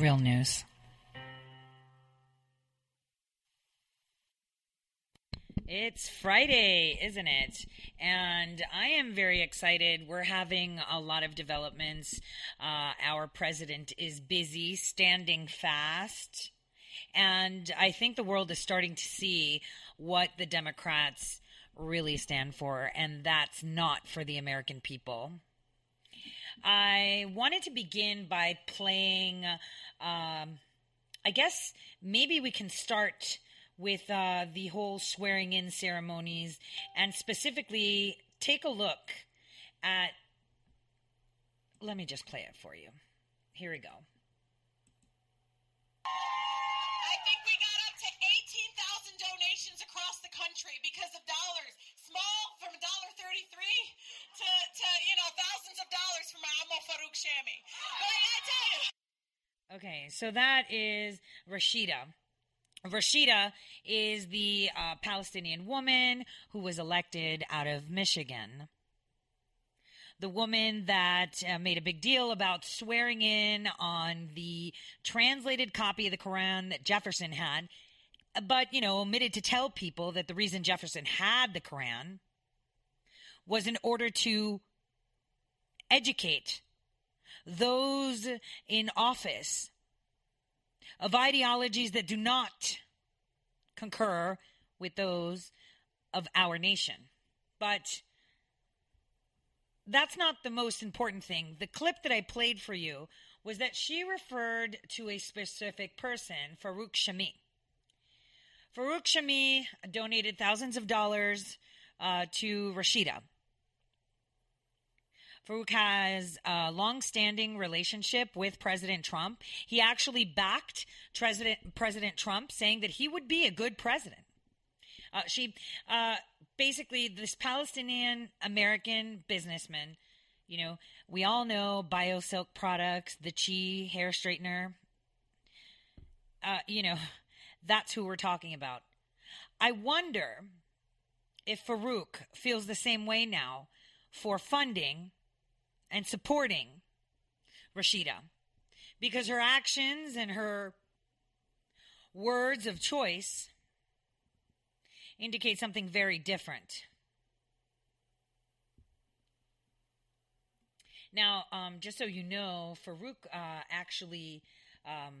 Real news. It's Friday, isn't it? And I am very excited. We're having a lot of developments. Uh, our president is busy, standing fast. And I think the world is starting to see what the Democrats really stand for, and that's not for the American people. I wanted to begin by playing, um, I guess maybe we can start with uh, the whole swearing in ceremonies and specifically take a look at. Let me just play it for you. Here we go. You. Okay, so that is Rashida. Rashida is the uh, Palestinian woman who was elected out of Michigan. The woman that uh, made a big deal about swearing in on the translated copy of the Quran that Jefferson had, but, you know, omitted to tell people that the reason Jefferson had the Quran was in order to educate those in office of ideologies that do not concur with those of our nation. But that's not the most important thing. The clip that I played for you was that she referred to a specific person, Farouk Shami. Farouk Shami donated thousands of dollars uh, to Rashida. Farouk has a long-standing relationship with President Trump. He actually backed President President Trump, saying that he would be a good president. Uh, she uh, basically this Palestinian American businessman. You know, we all know BioSilk products, the Chi hair straightener. Uh, you know, that's who we're talking about. I wonder if Farouk feels the same way now for funding and supporting Rashida because her actions and her words of choice indicate something very different. Now, um, just so you know, Farouk uh, actually um,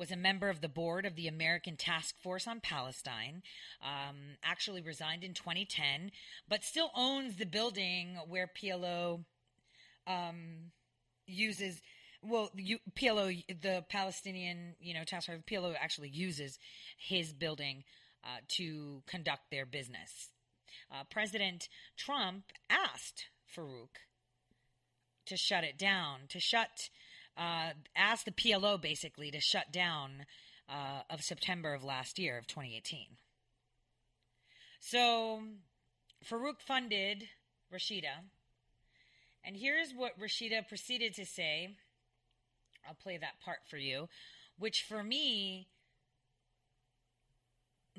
was a member of the board of the American Task Force on Palestine, um, actually resigned in 2010, but still owns the building where PLO um, uses. Well, you, PLO, the Palestinian, you know, task force, PLO actually uses his building uh, to conduct their business. Uh, President Trump asked Farouk to shut it down, to shut uh, asked the PLO basically to shut down uh, of September of last year of 2018. So Farouk funded Rashida, and here's what Rashida proceeded to say. I'll play that part for you, which for me,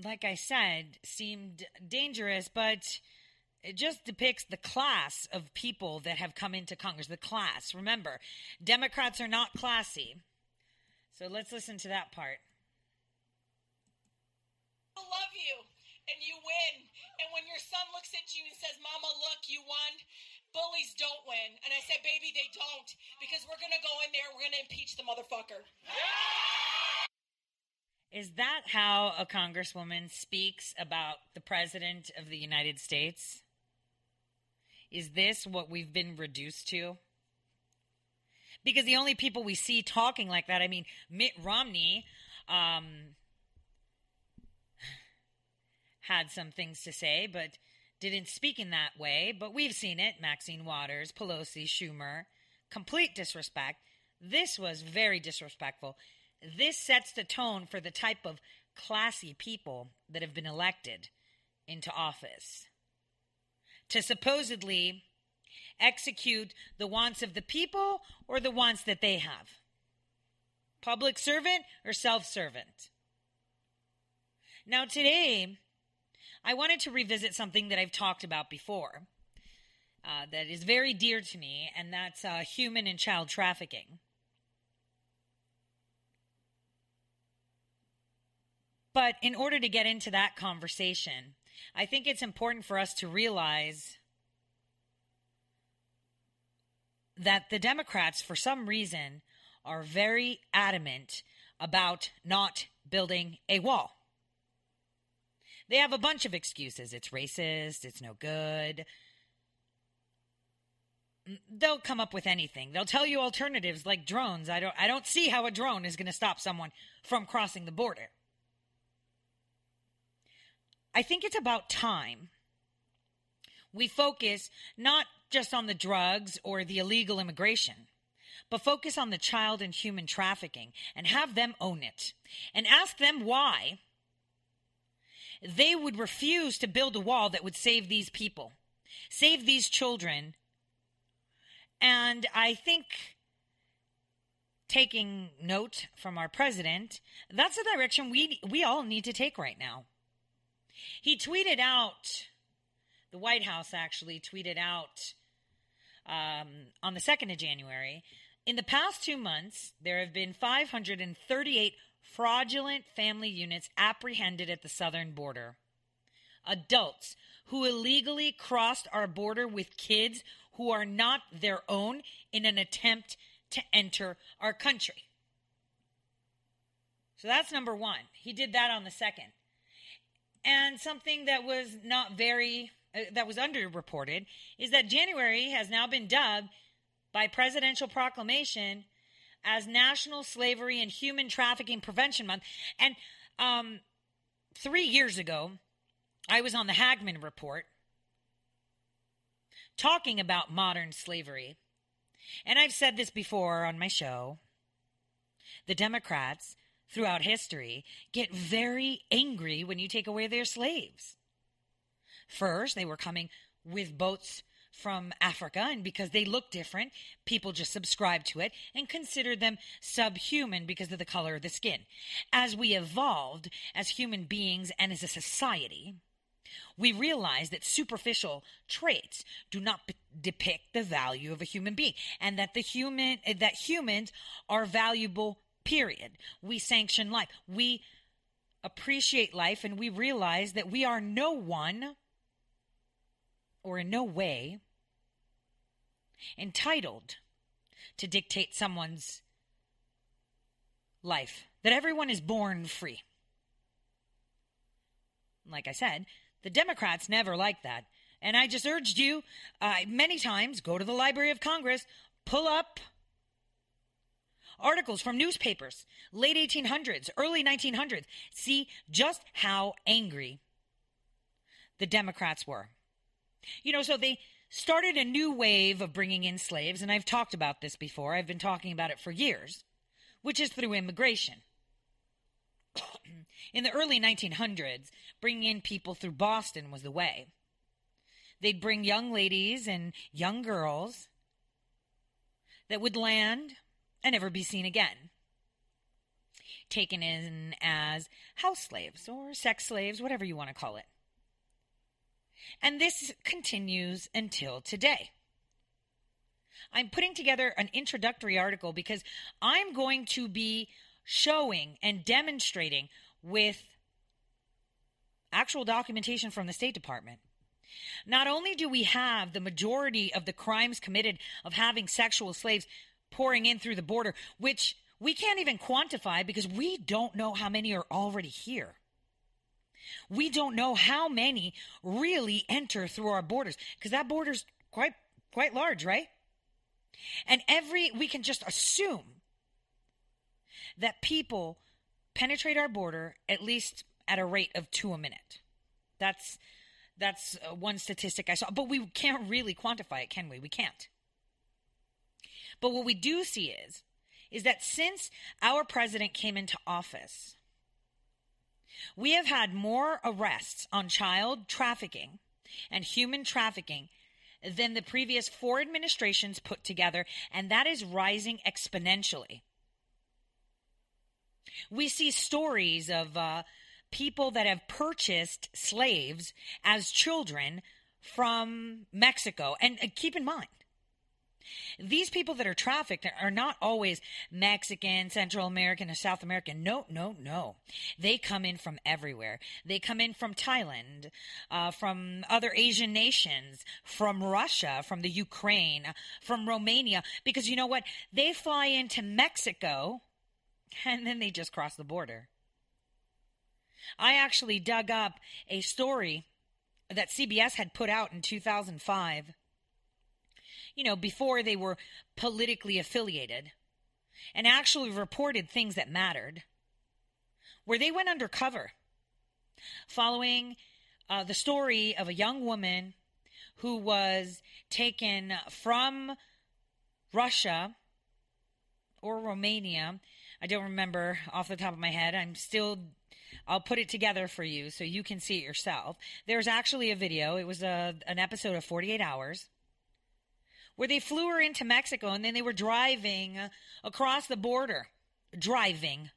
like I said, seemed dangerous, but it just depicts the class of people that have come into Congress. The class. Remember, Democrats are not classy. So let's listen to that part. I love you and you win. And when your son looks at you and says, Mama, look, you won, bullies don't win. And I said, Baby, they don't. Because we're going to go in there, we're going to impeach the motherfucker. Is that how a congresswoman speaks about the president of the United States? Is this what we've been reduced to? because the only people we see talking like that, I mean, Mitt Romney um, had some things to say, but didn't speak in that way. But we've seen it Maxine Waters, Pelosi, Schumer. Complete disrespect. This was very disrespectful. This sets the tone for the type of classy people that have been elected into office. To supposedly execute the wants of the people or the wants that they have? Public servant or self servant? Now, today, I wanted to revisit something that I've talked about before uh, that is very dear to me, and that's uh, human and child trafficking. But in order to get into that conversation, I think it's important for us to realize that the Democrats, for some reason, are very adamant about not building a wall. They have a bunch of excuses. It's racist, it's no good. They'll come up with anything. They'll tell you alternatives like drones. I don't I don't see how a drone is going to stop someone from crossing the border. I think it's about time we focus not just on the drugs or the illegal immigration, but focus on the child and human trafficking and have them own it and ask them why they would refuse to build a wall that would save these people, save these children. And I think taking note from our president, that's the direction we we all need to take right now. He tweeted out the White House actually tweeted out um, on the 2nd of January in the past two months, there have been 538 fraudulent family units apprehended at the southern border. Adults who illegally crossed our border with kids who are not their own in an attempt to enter our country. So that's number one. He did that on the second. And something that was not very uh, that was underreported is that January has now been dubbed by presidential proclamation as National Slavery and Human Trafficking Prevention Month. And um, three years ago, I was on the Hagmann Report talking about modern slavery. And I've said this before on my show. The Democrats throughout history get very angry when you take away their slaves. First, they were coming with boats from Africa, and because they look different, people just subscribed to it and considered them subhuman because of the color of the skin. As we evolved as human beings and as a society, we realized that superficial traits do not depict the value of a human being and that the human that humans are valuable period we sanction life we appreciate life and we realize that we are no one or in no way entitled to dictate someone's life, that everyone is born free. Like I said, the Democrats never liked that. And I just urged you uh, many times go to the Library of Congress, pull up articles from newspapers, late 1800s, early 1900s, see just how angry the Democrats were. You know, so they started a new wave of bringing in slaves, and I've talked about this before. I've been talking about it for years, which is through immigration. in the early 1900s, bringing in people through Boston was the way. They'd bring young ladies and young girls that would land and never be seen again. Taken in as house slaves or sex slaves, whatever you want to call it. And this continues until today. I'm putting together an introductory article because I'm going to be showing and demonstrating with actual documentation from the State Department. Not only do we have the majority of the crimes committed of having sexual slaves pouring in through the border, which we can't even quantify because we don't know how many are already here. We don't know how many really enter through our borders because that border's quite quite large, right? And every, we can just assume that people penetrate our border at least at a rate of two a minute. That's, that's uh, one statistic I saw, but we can't really quantify it, can we? We can't. But what we do see is, is that since our president came into office, we have had more arrests on child trafficking and human trafficking than the previous four administrations put together, and that is rising exponentially. We see stories of uh, people that have purchased slaves as children from Mexico. And uh, keep in mind, these people that are trafficked are not always Mexican, Central American, or South American. No, no, no. They come in from everywhere. They come in from Thailand, uh, from other Asian nations, from Russia, from the Ukraine, from Romania. Because you know what? They fly into Mexico and then they just cross the border. I actually dug up a story that CBS had put out in 2005 you know, before they were politically affiliated and actually reported things that mattered, where they went undercover following uh, the story of a young woman who was taken from Russia or Romania. I don't remember off the top of my head. I'm still I'll put it together for you so you can see it yourself. There's actually a video. It was a, an episode of 48 Hours where they flew her into Mexico and then they were driving across the border. Driving.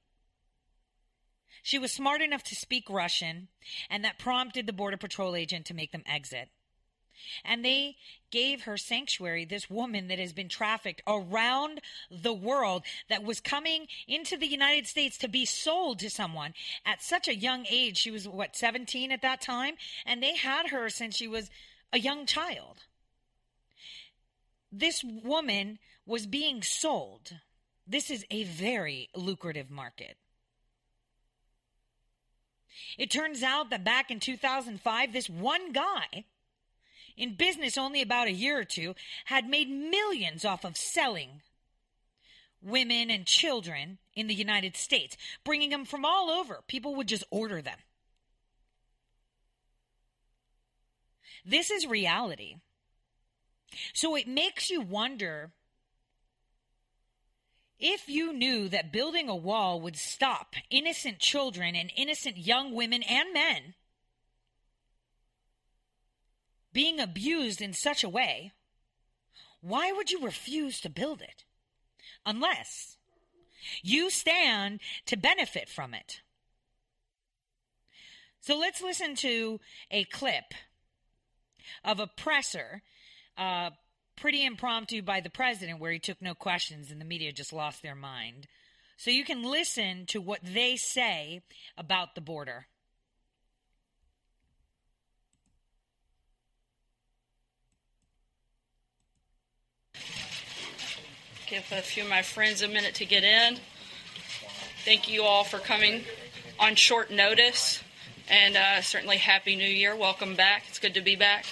She was smart enough to speak Russian, and that prompted the Border Patrol agent to make them exit. And they gave her sanctuary, this woman that has been trafficked around the world, that was coming into the United States to be sold to someone at such a young age. She was, what, 17 at that time? And they had her since she was a young child this woman was being sold. This is a very lucrative market. It turns out that back in 2005, this one guy, in business only about a year or two, had made millions off of selling women and children in the United States, bringing them from all over. People would just order them. This is reality. So it makes you wonder if you knew that building a wall would stop innocent children and innocent young women and men being abused in such a way, why would you refuse to build it? Unless you stand to benefit from it. So let's listen to a clip of a presser uh, pretty impromptu by the president, where he took no questions and the media just lost their mind. So you can listen to what they say about the border. Give a few of my friends a minute to get in. Thank you all for coming on short notice. And uh, certainly, Happy New Year. Welcome back. It's good to be back.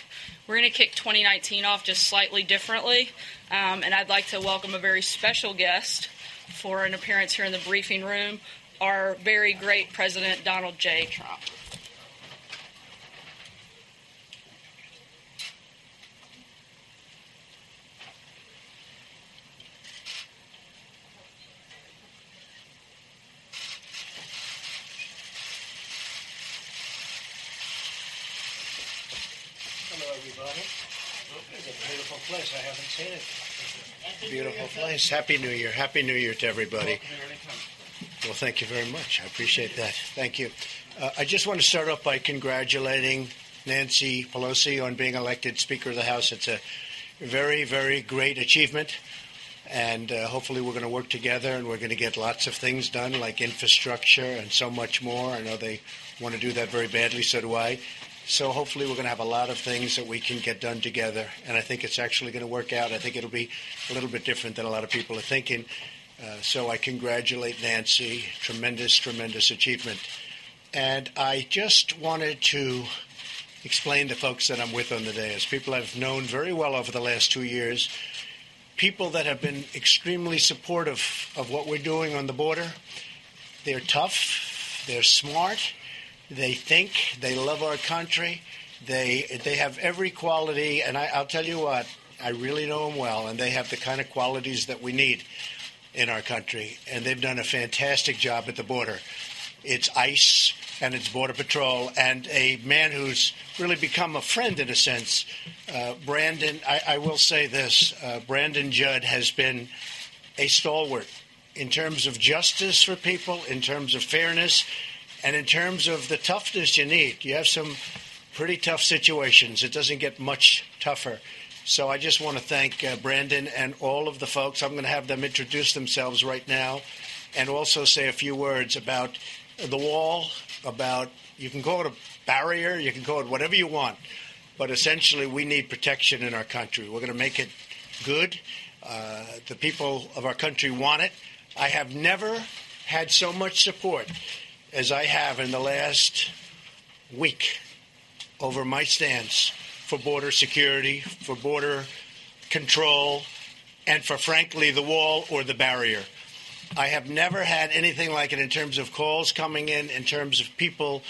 We're going to kick 2019 off just slightly differently, um, and I'd like to welcome a very special guest for an appearance here in the briefing room, our very great President Donald J. Trump. Place. I haven't seen it. Beautiful place. Happy New Year. Happy New Year to everybody. Well, thank you very much. I appreciate that. Thank you. Uh, I just want to start off by congratulating Nancy Pelosi on being elected Speaker of the House. It's a very, very great achievement. And uh, hopefully, we're going to work together and we're going to get lots of things done, like infrastructure and so much more. I know they want to do that very badly, so do I. So hopefully we're going to have a lot of things that we can get done together, and I think it's actually going to work out. I think it'll be a little bit different than a lot of people are thinking. Uh, so I congratulate Nancy. Tremendous, tremendous achievement. And I just wanted to explain to folks that I'm with on the day, as people I've known very well over the last two years, people that have been extremely supportive of what we're doing on the border. They're tough, they're smart, they think, they love our country, they they have every quality, and I, I'll tell you what, I really know them well, and they have the kind of qualities that we need in our country, and they've done a fantastic job at the border. It's ICE and it's Border Patrol, and a man who's really become a friend in a sense. Uh, Brandon, I, I, will say this uh, Brandon Judd has been a stalwart in terms of justice for people, in terms of fairness, and in terms of the toughness you need. You have some pretty tough situations. It doesn't get much tougher. So I just want to thank uh, Brandon and all of the folks. I'm going to have them introduce themselves right now and also say a few words about the wall, about you can call it a barrier, you can call it whatever you want, but essentially we need protection in our country. We're going to make it good. Uh, the people of our country want it. I have never had so much support as I have in the last week over my stance for border security, for border control, and for, frankly, the wall or the barrier. I have never had anything like it in terms of calls coming in, in terms of people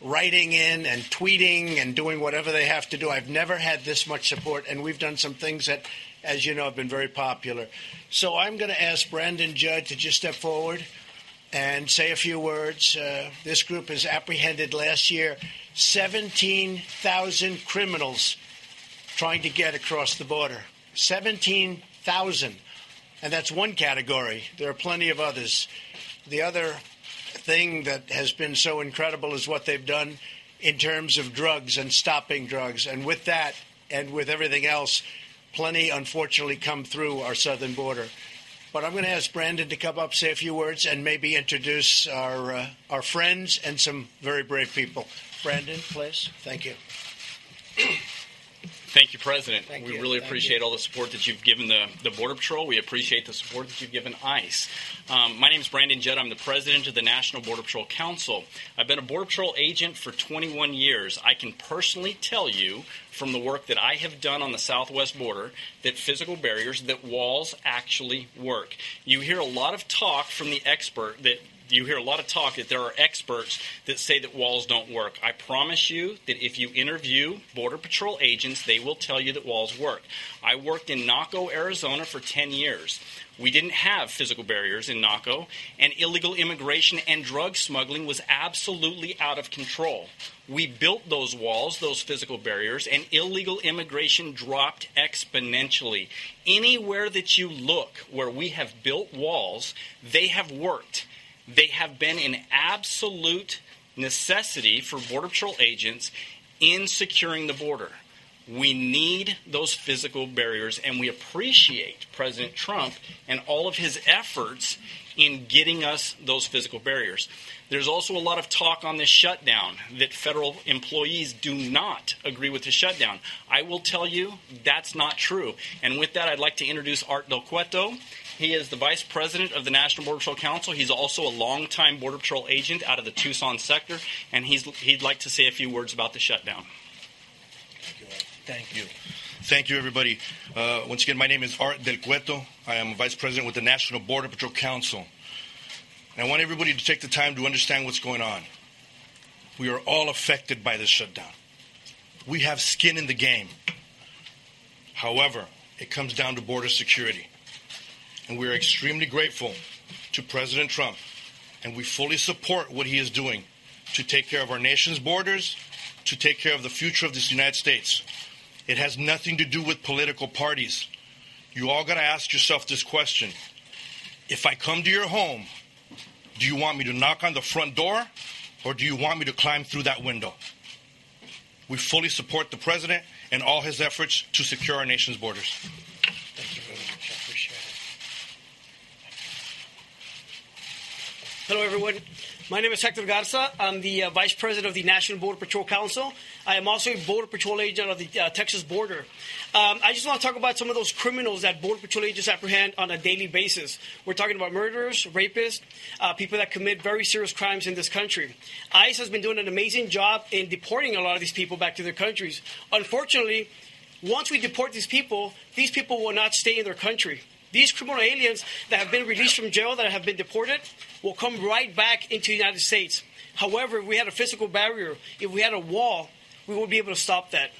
writing in and tweeting and doing whatever they have to do. I've never had this much support, and we've done some things that, as you know, have been very popular. So I'm going to ask Brandon Judd to just step forward and say a few words. Uh, this group has apprehended last year 17,000 criminals trying to get across the border. 17,000. And that's one category. There are plenty of others. The other thing that has been so incredible is what they've done in terms of drugs and stopping drugs. And with that, and with everything else, plenty unfortunately come through our southern border. But I'm going to ask Brandon to come up, say a few words, and maybe introduce our uh, our friends and some very brave people. Brandon, please. Thank you. Thank you, President. Thank we you. really Thank appreciate you. all the support that you've given the, the Border Patrol. We appreciate the support that you've given ICE. Um, my name is Brandon Judd. I'm the president of the National Border Patrol Council. I've been a Border Patrol agent for 21 years. I can personally tell you from the work that I have done on the southwest border that physical barriers, that walls actually work. You hear a lot of talk from the expert that you hear a lot of talk that there are experts that say that walls don't work. I promise you that if you interview Border Patrol agents, they will tell you that walls work. I worked in Naco, Arizona for 10 years. We didn't have physical barriers in Naco, and illegal immigration and drug smuggling was absolutely out of control. We built those walls, those physical barriers, and illegal immigration dropped exponentially. Anywhere that you look where we have built walls, they have worked they have been an absolute necessity for Border Patrol agents in securing the border. We need those physical barriers, and we appreciate President Trump and all of his efforts in getting us those physical barriers. There's also a lot of talk on this shutdown that federal employees do not agree with the shutdown. I will tell you that's not true. And with that, I'd like to introduce Art Del Cueto. He is the vice president of the National Border Patrol Council. He's also a longtime Border Patrol agent out of the Tucson sector, and he's, he'd like to say a few words about the shutdown. Thank you. Thank you, everybody. Uh, once again, my name is Art Del Cueto. I am vice president with the National Border Patrol Council. And I want everybody to take the time to understand what's going on. We are all affected by this shutdown. We have skin in the game. However, it comes down to border security. And we are extremely grateful to President Trump, and we fully support what he is doing to take care of our nation's borders, to take care of the future of this United States. It has nothing to do with political parties. You all got to ask yourself this question If I come to your home, do you want me to knock on the front door, or do you want me to climb through that window? We fully support the president and all his efforts to secure our nation's borders. Thank you very much. I appreciate it. Hello, everyone. My name is Hector Garza. I'm the uh, Vice President of the National Border Patrol Council. I am also a Border Patrol agent of the uh, Texas border. Um, I just want to talk about some of those criminals that Border Patrol agents apprehend on a daily basis. We're talking about murderers, rapists, uh, people that commit very serious crimes in this country. ICE has been doing an amazing job in deporting a lot of these people back to their countries. Unfortunately, once we deport these people, these people will not stay in their country. These criminal aliens that have been released from jail, that have been deported, will come right back into the United States. However, if we had a physical barrier, if we had a wall, we would be able to stop that.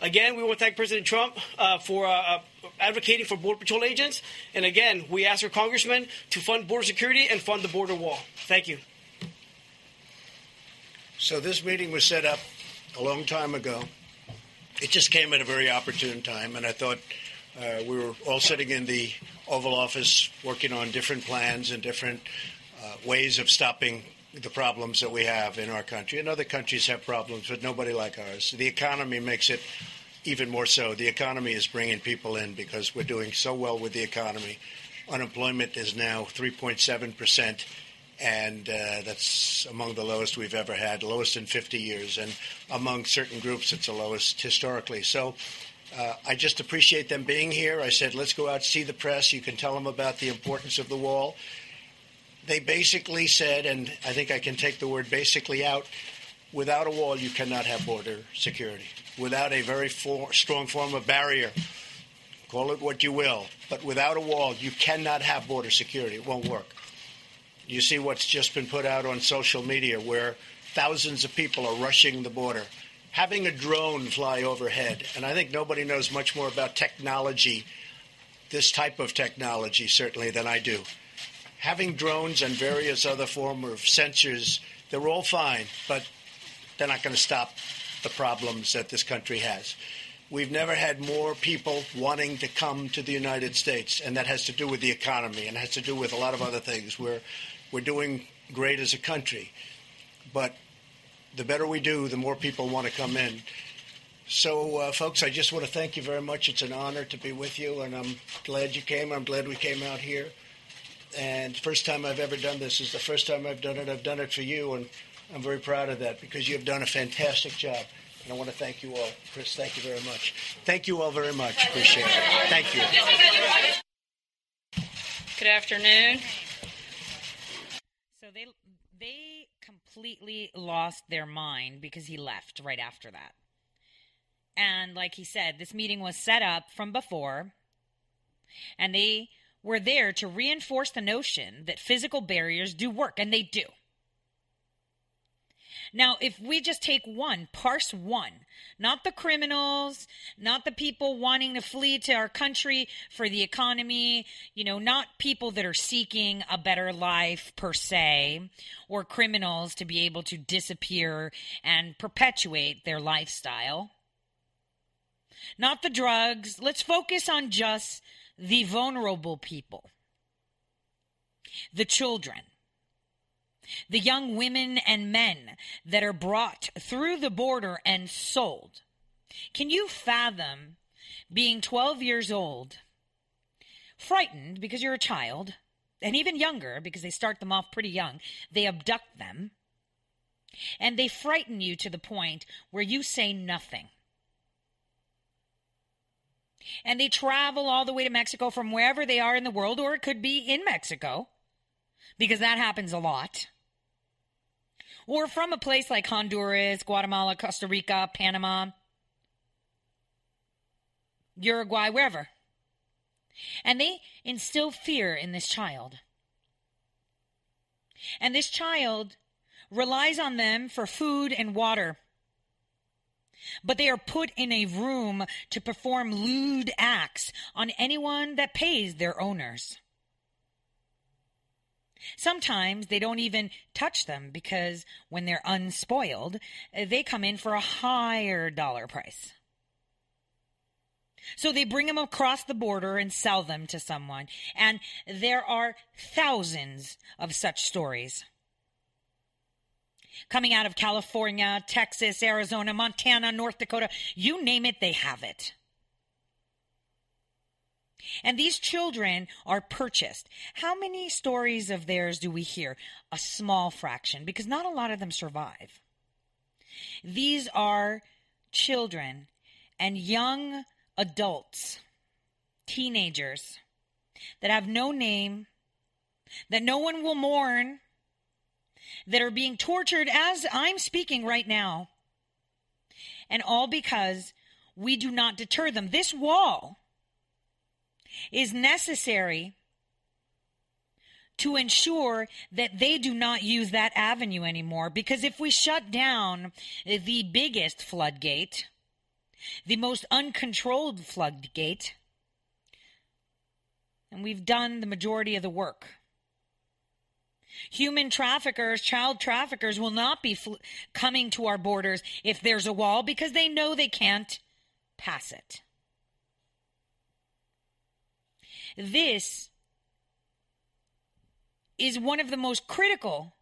Again, we want to thank President Trump uh, for uh, uh, advocating for Border Patrol agents. And again, we ask our congressman to fund border security and fund the border wall. Thank you. So this meeting was set up a long time ago. It just came at a very opportune time, and I thought uh, we were all sitting in the Oval Office working on different plans and different uh, ways of stopping the problems that we have in our country. And other countries have problems, but nobody like ours. The economy makes it even more so. The economy is bringing people in because we're doing so well with the economy. Unemployment is now 3.7 percent, and uh, that's among the lowest we've ever had, lowest in 50 years. And among certain groups, it's the lowest historically. So. Uh, I just appreciate them being here. I said, let's go out, see the press. You can tell them about the importance of the wall they basically said, and I think I can take the word basically out without a wall, you cannot have border security. Without a very for, strong form of barrier, call it what you will, but without a wall, you cannot have border security. It won't work. You see what's just been put out on social media where thousands of people are rushing the border. Having a drone fly overhead, and I think nobody knows much more about technology, this type of technology, certainly, than I do having drones and various other form of sensors, they're all fine, but they're not going to stop the problems that this country has. We've never had more people wanting to come to the United States, and that has to do with the economy and has to do with a lot of other things. We're, we're doing great as a country, but the better we do, the more people want to come in. So, uh, folks, I just want to thank you very much. It's an honor to be with you, and I'm glad you came. I'm glad we came out here and first time I've ever done this is the first time I've done it. I've done it for you, and I'm very proud of that because you have done a fantastic job. And I want to thank you all. Chris, thank you very much. Thank you all very much. Appreciate it. Thank you. Good afternoon. So they they completely lost their mind because he left right after that. And like he said, this meeting was set up from before. And they were there to reinforce the notion that physical barriers do work, and they do. Now, if we just take one, parse one, not the criminals, not the people wanting to flee to our country for the economy, you know, not people that are seeking a better life per se, or criminals to be able to disappear and perpetuate their lifestyle. Not the drugs. Let's focus on just the vulnerable people, the children, the young women and men that are brought through the border and sold. Can you fathom being 12 years old, frightened because you're a child, and even younger because they start them off pretty young? They abduct them, and they frighten you to the point where you say nothing and they travel all the way to Mexico from wherever they are in the world, or it could be in Mexico, because that happens a lot. Or from a place like Honduras, Guatemala, Costa Rica, Panama, Uruguay, wherever. And they instill fear in this child. And this child relies on them for food and water but they are put in a room to perform lewd acts on anyone that pays their owners. Sometimes they don't even touch them because when they're unspoiled, eh, they come in for a higher dollar price. So they bring them across the border and sell them to someone. And there are thousands of such stories coming out of California, Texas, Arizona, Montana, North Dakota, you name it, they have it. And these children are purchased. How many stories of theirs do we hear? A small fraction, because not a lot of them survive. These are children and young adults, teenagers, that have no name, that no one will mourn, that are being tortured as I'm speaking right now. And all because we do not deter them. This wall is necessary to ensure that they do not use that avenue anymore. Because if we shut down the biggest floodgate, the most uncontrolled floodgate, and we've done the majority of the work. Human traffickers, child traffickers will not be fl- coming to our borders if there's a wall because they know they can't pass it. This is one of the most critical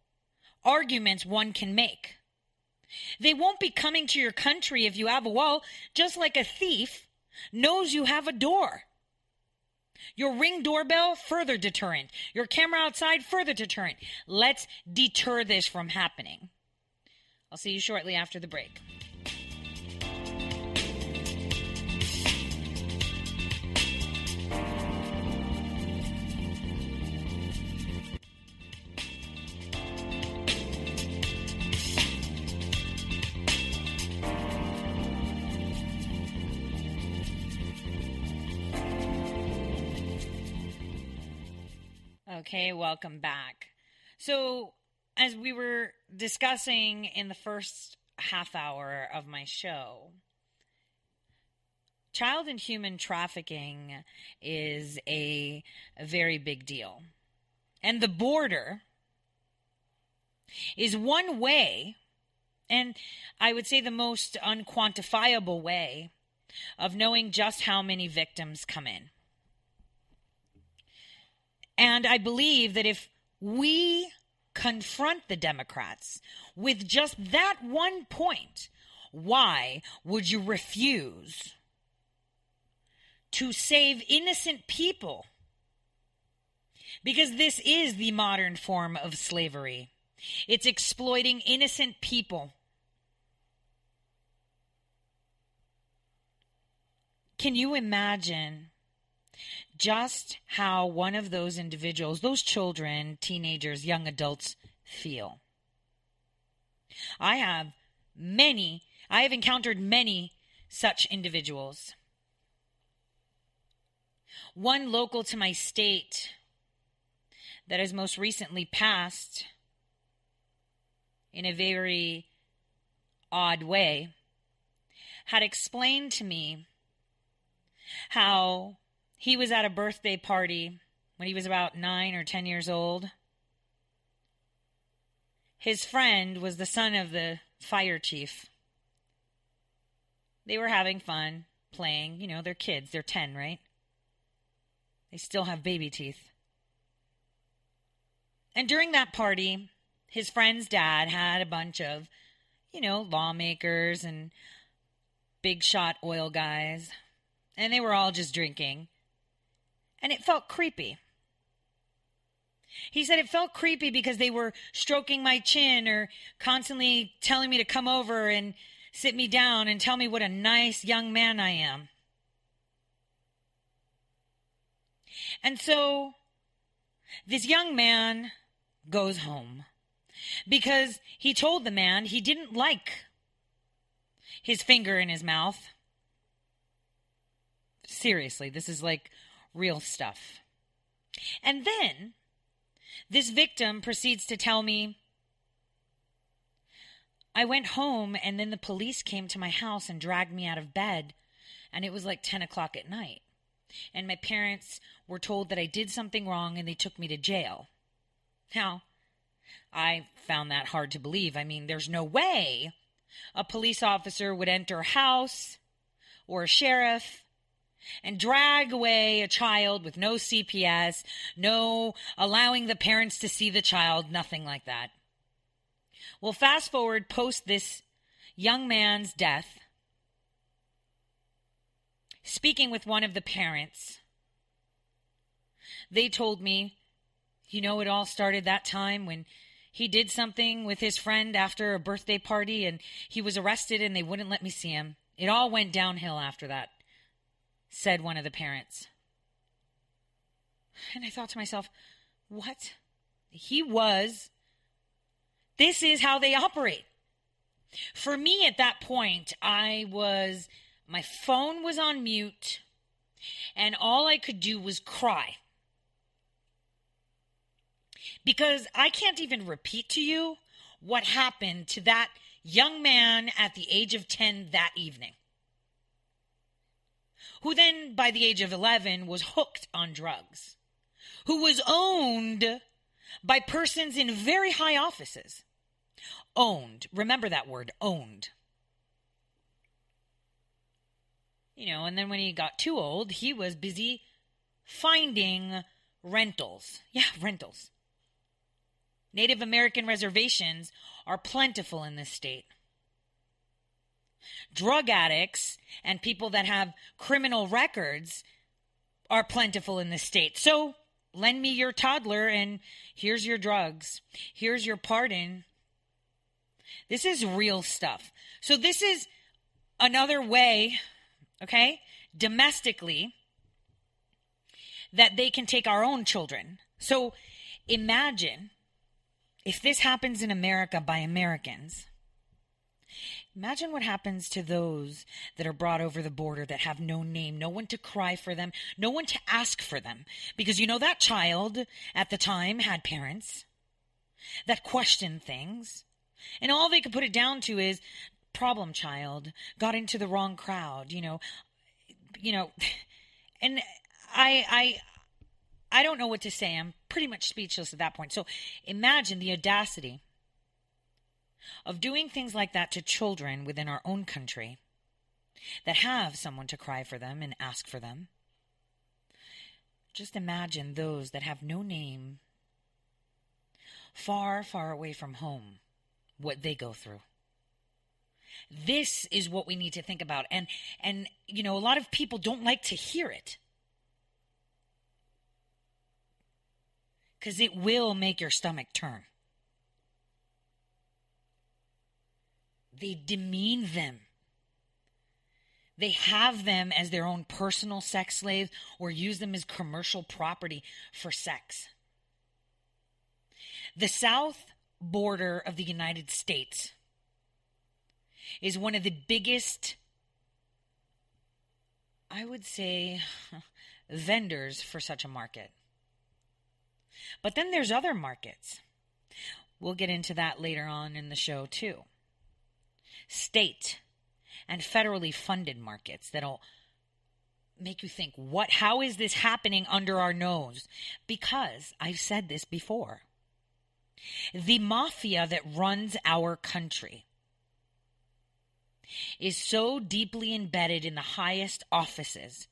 arguments one can make. They won't be coming to your country if you have a wall, just like a thief knows you have a door. Your ring doorbell, further deterrent. Your camera outside, further deterrent. Let's deter this from happening. I'll see you shortly after the break. Okay, welcome back. So, as we were discussing in the first half hour of my show, child and human trafficking is a, a very big deal. And the border is one way, and I would say the most unquantifiable way, of knowing just how many victims come in. And I believe that if we confront the Democrats with just that one point, why would you refuse to save innocent people? Because this is the modern form of slavery. It's exploiting innocent people. Can you imagine just how one of those individuals, those children, teenagers, young adults feel. I have many, I have encountered many such individuals. One local to my state that has most recently passed in a very odd way had explained to me how he was at a birthday party when he was about nine or ten years old. His friend was the son of the fire chief. They were having fun, playing. You know, they're kids. They're 10, right? They still have baby teeth. And during that party, his friend's dad had a bunch of, you know, lawmakers and big shot oil guys. And they were all just drinking and it felt creepy. He said it felt creepy because they were stroking my chin or constantly telling me to come over and sit me down and tell me what a nice young man I am. And so this young man goes home because he told the man he didn't like his finger in his mouth. Seriously, this is like real stuff. And then this victim proceeds to tell me I went home and then the police came to my house and dragged me out of bed, and it was like 10 o'clock at night. And my parents were told that I did something wrong and they took me to jail. Now, I found that hard to believe. I mean, there's no way a police officer would enter a house or a sheriff and drag away a child with no CPS, no allowing the parents to see the child, nothing like that. Well, fast forward post this young man's death, speaking with one of the parents, they told me, you know, it all started that time when he did something with his friend after a birthday party and he was arrested and they wouldn't let me see him. It all went downhill after that said one of the parents. And I thought to myself, what? He was. This is how they operate. For me at that point, I was my phone was on mute, and all I could do was cry. Because I can't even repeat to you what happened to that young man at the age of 10 that evening, who then, by the age of 11, was hooked on drugs, who was owned by persons in very high offices. Owned. Remember that word, owned. You know, and then when he got too old, he was busy finding rentals. Yeah, rentals. Native American reservations are plentiful in this state. Drug addicts and people that have criminal records are plentiful in this state. So lend me your toddler and here's your drugs. Here's your pardon. This is real stuff. So this is another way, okay, domestically, that they can take our own children. So imagine if this happens in America by Americans, imagine what happens to those that are brought over the border that have no name, no one to cry for them, no one to ask for them. Because you know that child at the time had parents that questioned things. And all they could put it down to is problem child, got into the wrong crowd, you know, you know, and I I I don't know what to say. I'm pretty much speechless at that point. So imagine the audacity of doing things like that to children within our own country that have someone to cry for them and ask for them. Just imagine those that have no name, far, far away from home, what they go through. This is what we need to think about. And, and, you know, a lot of people don't like to hear it. because it will make your stomach turn. They demean them. They have them as their own personal sex slaves or use them as commercial property for sex. The south border of the United States is one of the biggest, I would say, vendors for such a market. But then there's other markets. We'll get into that later on in the show, too. State and federally funded markets that'll make you think, what, how is this happening under our nose? Because I've said this before. The mafia that runs our country is so deeply embedded in the highest offices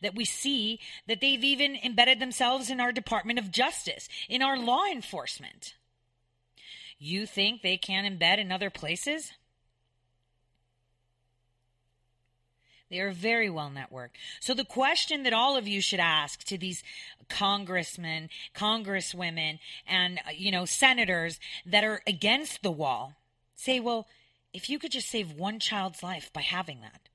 that we see that they've even embedded themselves in our Department of Justice, in our law enforcement. You think they can embed in other places? They are very well networked. So the question that all of you should ask to these congressmen, congresswomen, and uh, you know senators that are against the wall, say, well, if you could just save one child's life by having that,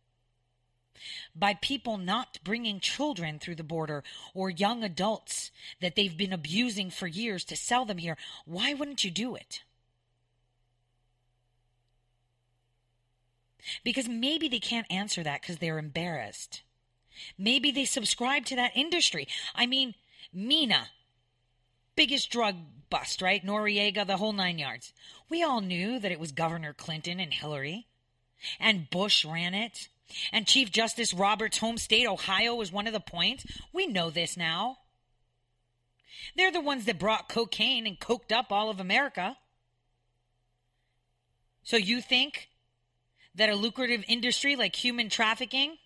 by people not bringing children through the border or young adults that they've been abusing for years to sell them here. Why wouldn't you do it? Because maybe they can't answer that because they're embarrassed. Maybe they subscribe to that industry. I mean, Mena, biggest drug bust, right? Noriega, the whole nine yards. We all knew that it was Governor Clinton and Hillary, and Bush ran it. And Chief Justice Roberts' home state, Ohio, was one of the points. We know this now. They're the ones that brought cocaine and coked up all of America. So you think that a lucrative industry like human trafficking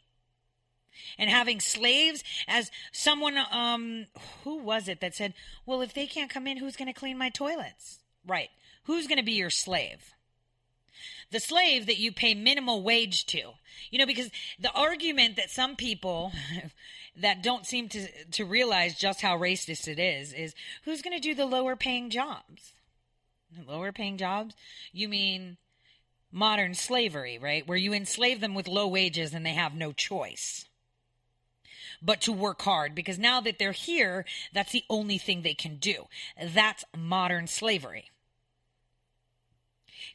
and having slaves as someone um who was it that said, "Well, if they can't come in, who's going to clean my toilets?" Right. Who's going to be your slave? the slave that you pay minimal wage to. You know, because the argument that some people that don't seem to to realize just how racist it is is who's going to do the lower paying jobs? Lower paying jobs? You mean modern slavery, right? Where you enslave them with low wages and they have no choice but to work hard because now that they're here, that's the only thing they can do. That's modern slavery.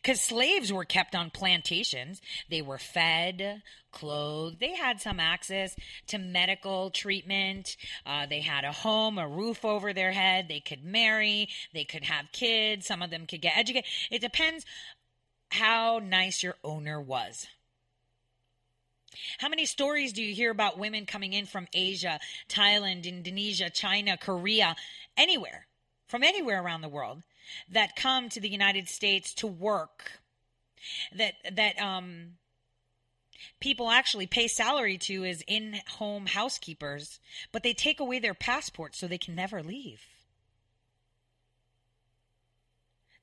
because slaves were kept on plantations. They were fed, clothed. They had some access to medical treatment. Uh, they had a home, a roof over their head. They could marry. They could have kids. Some of them could get educated. It depends how nice your owner was. How many stories do you hear about women coming in from Asia, Thailand, Indonesia, China, Korea, anywhere, from anywhere around the world that come to the United States to work? That that um people actually pay salary to as in-home housekeepers, but they take away their passports so they can never leave.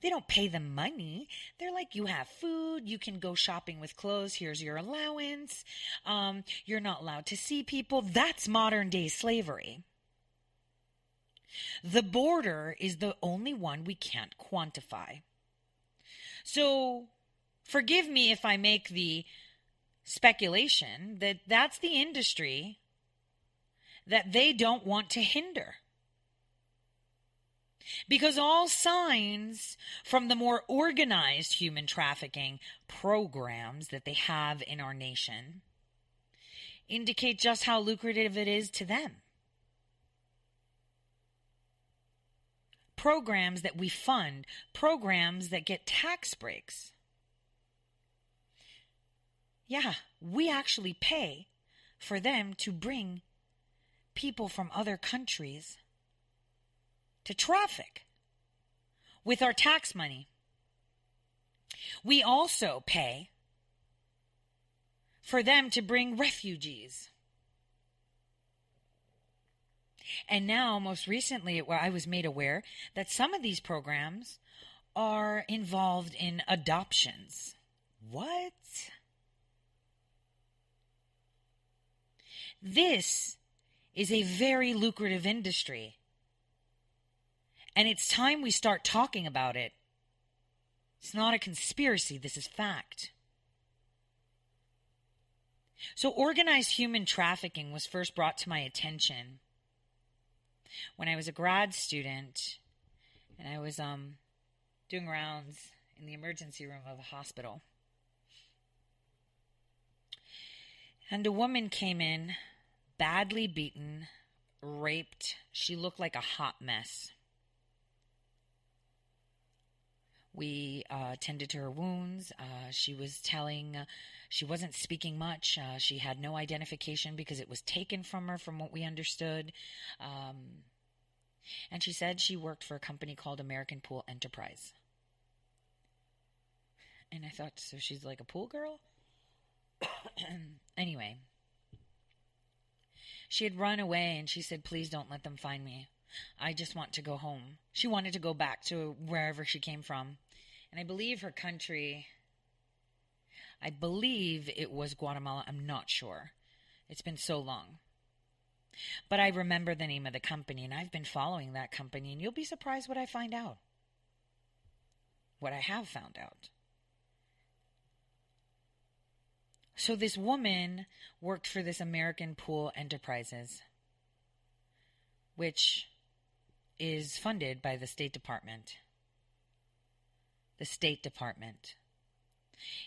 They don't pay them money. They're like, you have food, you can go shopping with clothes, here's your allowance. Um, you're not allowed to see people. That's modern day slavery. The border is the only one we can't quantify. So, forgive me if I make the speculation that that's the industry that they don't want to hinder. Because all signs from the more organized human trafficking programs that they have in our nation indicate just how lucrative it is to them. Programs that we fund, programs that get tax breaks. Yeah, we actually pay for them to bring people from other countries to traffic with our tax money. We also pay for them to bring refugees. And now, most recently, I was made aware that some of these programs are involved in adoptions. What? This is a very lucrative industry. And it's time we start talking about it. It's not a conspiracy, this is fact. So, organized human trafficking was first brought to my attention when I was a grad student and I was um, doing rounds in the emergency room of a hospital. And a woman came in, badly beaten, raped. She looked like a hot mess. We uh, tended to her wounds. Uh, she was telling, uh, she wasn't speaking much. Uh, she had no identification because it was taken from her, from what we understood. Um, and she said she worked for a company called American Pool Enterprise. And I thought, so she's like a pool girl? anyway, she had run away and she said, please don't let them find me. I just want to go home. She wanted to go back to wherever she came from. And I believe her country, I believe it was Guatemala. I'm not sure. It's been so long. But I remember the name of the company, and I've been following that company, and you'll be surprised what I find out. What I have found out. So, this woman worked for this American Pool Enterprises, which is funded by the State Department the State Department.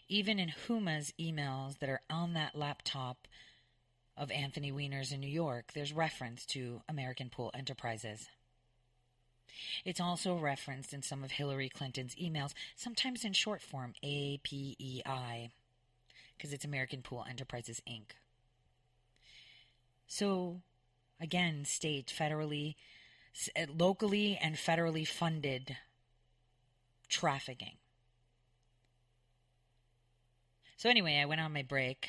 Even in Huma's emails that are on that laptop of Anthony Weiner's in New York, there's reference to American Pool Enterprises. It's also referenced in some of Hillary Clinton's emails, sometimes in short form, APEI, because it's American Pool Enterprises Inc. So, again, state, federally, locally, and federally funded trafficking. So, anyway, I went on my break.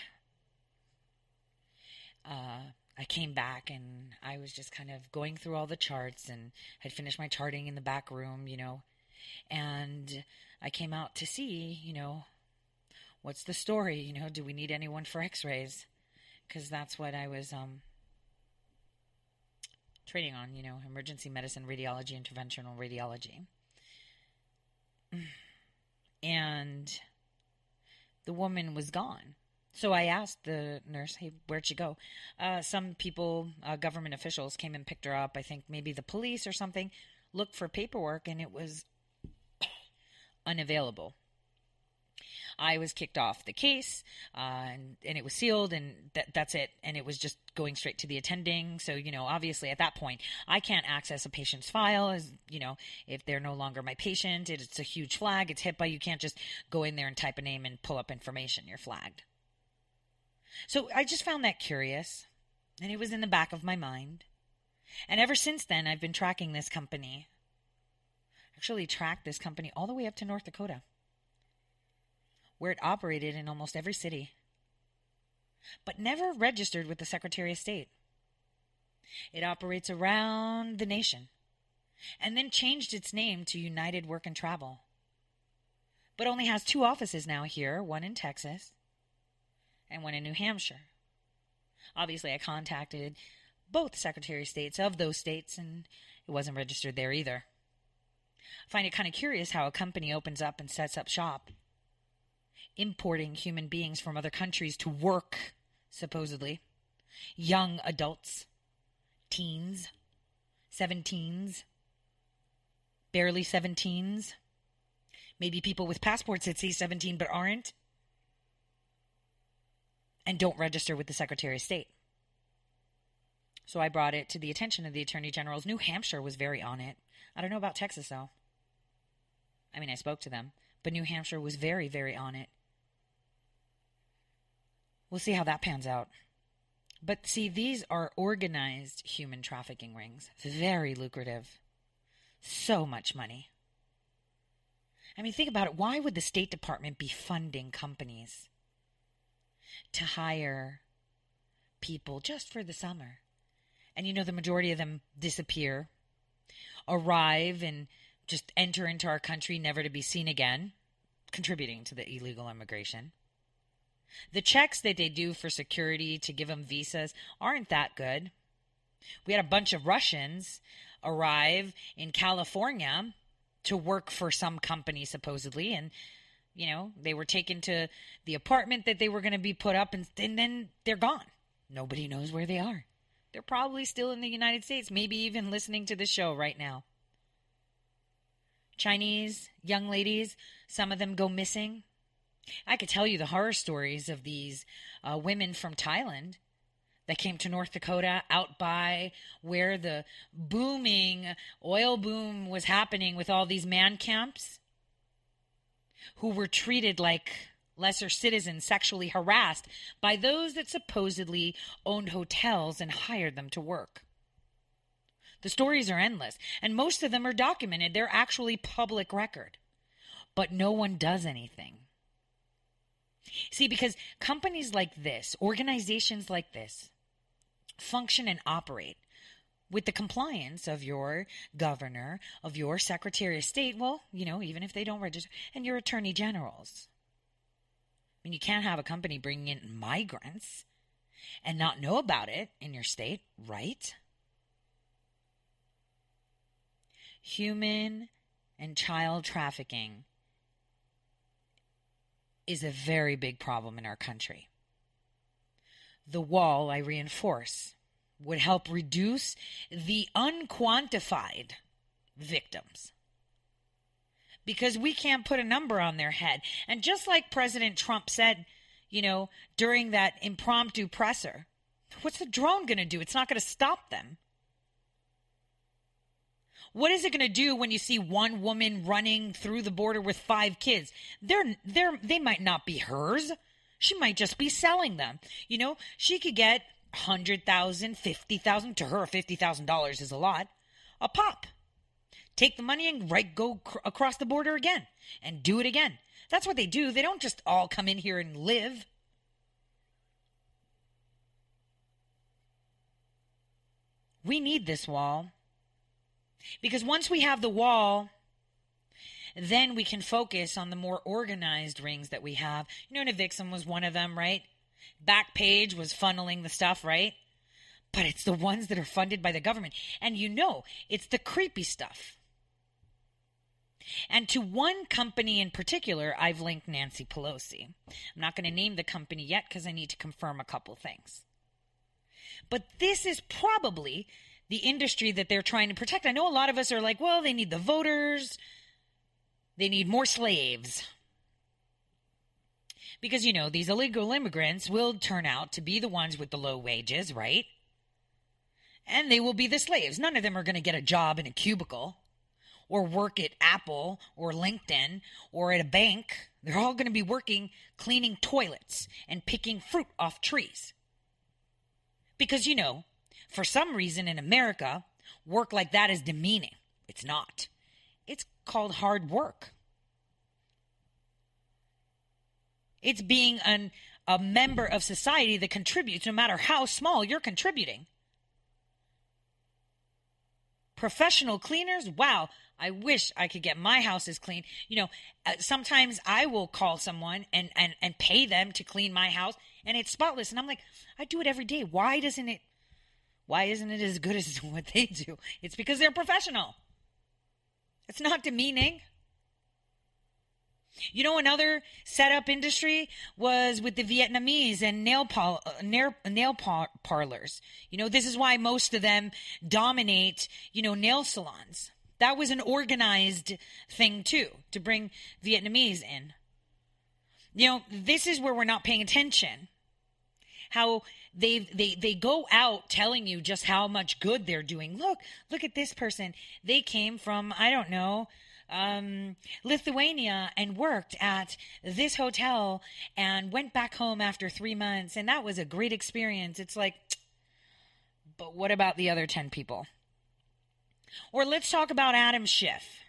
Uh, I came back and I was just kind of going through all the charts and had finished my charting in the back room, you know. And I came out to see, you know, what's the story? You know, do we need anyone for x rays? Because that's what I was um, training on, you know, emergency medicine, radiology, interventional radiology. And the woman was gone. So I asked the nurse, hey, where'd she go? Uh, some people, uh, government officials, came and picked her up. I think maybe the police or something looked for paperwork and it was unavailable. I was kicked off the case, uh, and, and it was sealed, and that, that's it. And it was just going straight to the attending. So, you know, obviously at that point, I can't access a patient's file as, you know, if they're no longer my patient, it's a huge flag. It's HIPAA. You can't just go in there and type a name and pull up information. You're flagged. So I just found that curious, and it was in the back of my mind. And ever since then, I've been tracking this company. Actually, tracked this company all the way up to North Dakota, where it operated in almost every city, but never registered with the Secretary of State. It operates around the nation and then changed its name to United Work and Travel, but only has two offices now here one in Texas and one in New Hampshire. Obviously, I contacted both Secretary of States of those states, and it wasn't registered there either. I find it kind of curious how a company opens up and sets up shop, importing human beings from other countries to work, supposedly. Young adults, teens, 17s, barely 17s, maybe people with passports that say 17 but aren't, and don't register with the Secretary of State. So I brought it to the attention of the Attorney General's. New Hampshire was very on it. I don't know about Texas, though. I mean, I spoke to them, but New Hampshire was very, very on it. We'll see how that pans out. But see, these are organized human trafficking rings. Very lucrative. So much money. I mean, think about it. Why would the State Department be funding companies to hire people just for the summer? And you know, the majority of them disappear, arrive, and just enter into our country never to be seen again, contributing to the illegal immigration. The checks that they do for security to give them visas aren't that good. We had a bunch of Russians arrive in California to work for some company, supposedly, and you know they were taken to the apartment that they were going to be put up, and, and then they're gone. Nobody knows where they are. They're probably still in the United States, maybe even listening to the show right now. Chinese young ladies, some of them go missing. I could tell you the horror stories of these uh, women from Thailand that came to North Dakota out by where the booming oil boom was happening with all these man camps who were treated like lesser citizens sexually harassed by those that supposedly owned hotels and hired them to work. The stories are endless, and most of them are documented. They're actually public record. But no one does anything. See, because companies like this, organizations like this, function and operate with the compliance of your governor, of your secretary of state, well, you know, even if they don't register, and your attorney generals. I mean, you can't have a company bringing in migrants and not know about it in your state, right? Human and child trafficking is a very big problem in our country. The wall, I reinforce, would help reduce the unquantified victims because we can't put a number on their head. And just like President Trump said, you know, during that impromptu presser, what's the drone going to do? It's not going to stop them. What is it going to do when you see one woman running through the border with five kids? They're they're they might not be hers. She might just be selling them. You know, she could get hundred thousand, fifty thousand. To her, fifty thousand dollars is a lot. A pop take the money and right go cr- across the border again and do it again. That's what they do. They don't just all come in here and live. We need this wall. Because once we have the wall, then we can focus on the more organized rings that we have. You know, Navixen was one of them, right? Backpage was funneling the stuff, right? But it's the ones that are funded by the government. And you know, it's the creepy stuff. And to one company in particular, I've linked Nancy Pelosi. I'm not going to name the company yet because I need to confirm a couple things. But this is probably the industry that they're trying to protect. I know a lot of us are like, well, they need the voters, they need more slaves. Because, you know, these illegal immigrants will turn out to be the ones with the low wages, right? And they will be the slaves. None of them are going to get a job in a cubicle or work at Apple or LinkedIn or at a bank. They're all going to be working cleaning toilets and picking fruit off trees. Because, you know, for some reason in America, work like that is demeaning. It's not. It's called hard work. It's being an, a member of society that contributes, no matter how small you're contributing. Professional cleaners, wow, I wish I could get my house as clean. You know, uh, sometimes I will call someone and, and, and pay them to clean my house and it's spotless. And I'm like, I do it every day. Why doesn't it, why isn't it as good as what they do? It's because they're professional. It's not demeaning. You know, another setup industry was with the Vietnamese and nail, pol- uh, nail, nail par- parlors. You know, this is why most of them dominate, you know, nail salons. That was an organized thing, too, to bring Vietnamese in. You know, this is where we're not paying attention. How they they they go out telling you just how much good they're doing. Look, look at this person. They came from I don't know um, Lithuania and worked at this hotel and went back home after three months, and that was a great experience. It's like, but what about the other 10 people? Or let's talk about Adam Schiff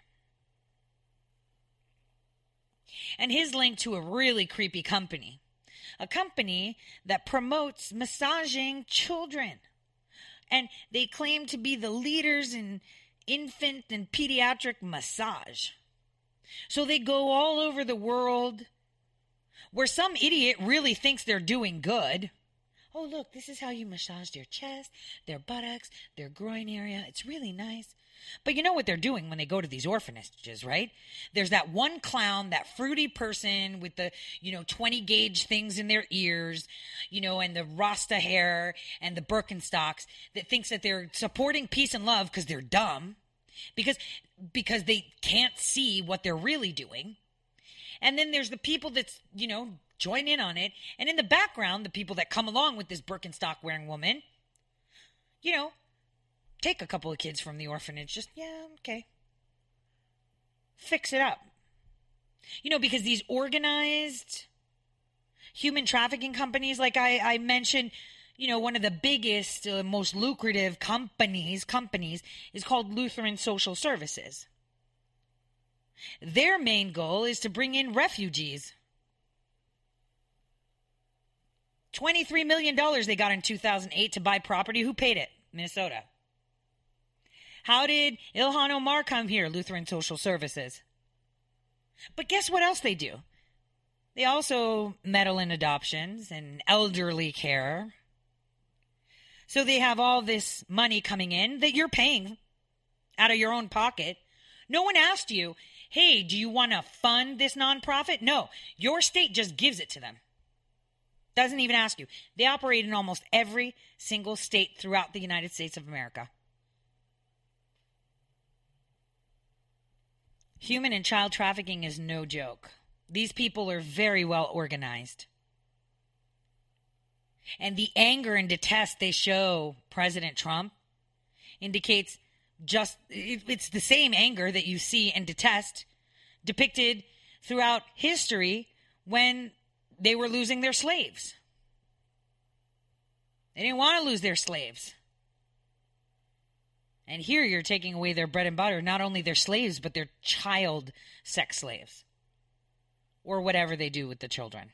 and his link to a really creepy company. A company that promotes massaging children. And they claim to be the leaders in infant and pediatric massage. So they go all over the world where some idiot really thinks they're doing good. Oh, look, this is how you massage their chest, their buttocks, their groin area. It's really nice. But you know what they're doing when they go to these orphanages, right? There's that one clown, that fruity person with the, you know, 20 gauge things in their ears, you know, and the Rasta hair and the Birkenstocks that thinks that they're supporting peace and love because they're dumb, because because they can't see what they're really doing. And then there's the people that's, you know, join in on it. And in the background, the people that come along with this Birkenstock wearing woman, you know, take a couple of kids from the orphanage. Just, yeah, okay. Fix it up. You know, because these organized human trafficking companies, like I, I mentioned, you know, one of the biggest, uh, most lucrative companies, companies is called Lutheran Social Services. Their main goal is to bring in refugees. $23 million they got in 2008 to buy property. Who paid it? Minnesota. How did Ilhan Omar come here? Lutheran Social Services. But guess what else they do? They also meddle in adoptions and elderly care. So they have all this money coming in that you're paying out of your own pocket. No one asked you, hey, do you want to fund this nonprofit? No, your state just gives it to them. Doesn't even ask you. They operate in almost every single state throughout the United States of America. Human and child trafficking is no joke. These people are very well organized. And the anger and detest they show President Trump indicates just it's the same anger that you see and detest depicted throughout history when they were losing their slaves. They didn't want to lose their slaves. And here you're taking away their bread and butter, not only their slaves, but their child sex slaves. Or whatever they do with the children.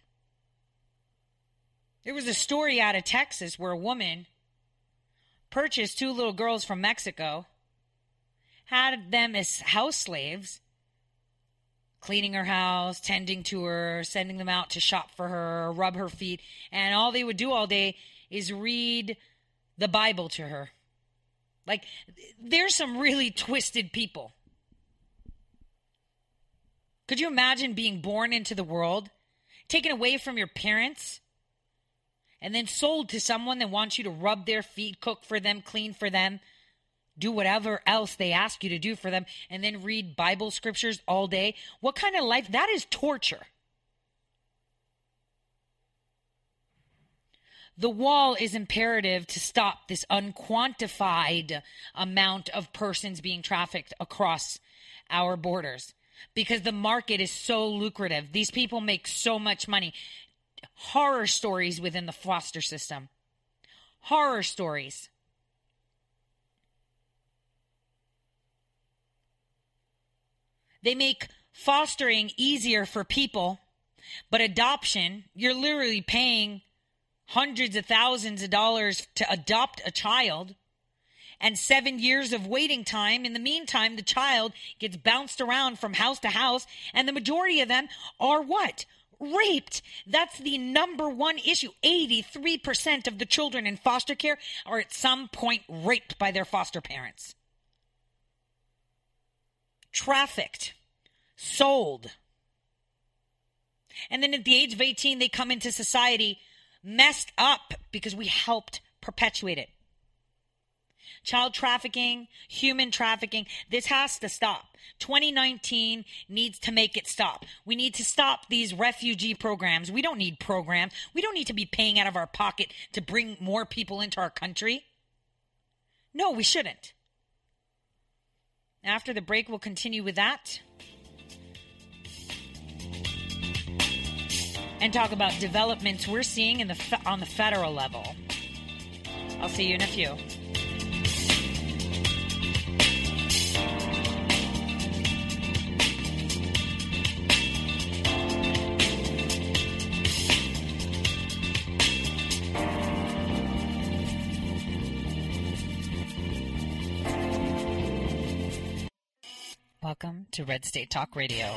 There was a story out of Texas where a woman purchased two little girls from Mexico, had them as house slaves, cleaning her house, tending to her, sending them out to shop for her, rub her feet, and all they would do all day is read the Bible to her. Like, there's some really twisted people. Could you imagine being born into the world, taken away from your parents, and then sold to someone that wants you to rub their feet, cook for them, clean for them, do whatever else they ask you to do for them, and then read Bible scriptures all day? What kind of life? That is torture. The wall is imperative to stop this unquantified amount of persons being trafficked across our borders because the market is so lucrative. These people make so much money. Horror stories within the foster system. Horror stories. They make fostering easier for people, but adoption, you're literally paying hundreds of thousands of dollars to adopt a child and seven years of waiting time. In the meantime, the child gets bounced around from house to house, and the majority of them are what? Raped. That's the number one issue. 83% of the children in foster care are at some point raped by their foster parents. Trafficked. Sold. And then at the age of 18, they come into society messed up because we helped perpetuate it. Child trafficking, human trafficking, this has to stop. 2019 needs to make it stop. We need to stop these refugee programs. We don't need programs. We don't need to be paying out of our pocket to bring more people into our country. No, we shouldn't. After the break, we'll continue with that. And talk about developments we're seeing in the fe- on the federal level. I'll see you in a few. Welcome to Red State Talk Radio.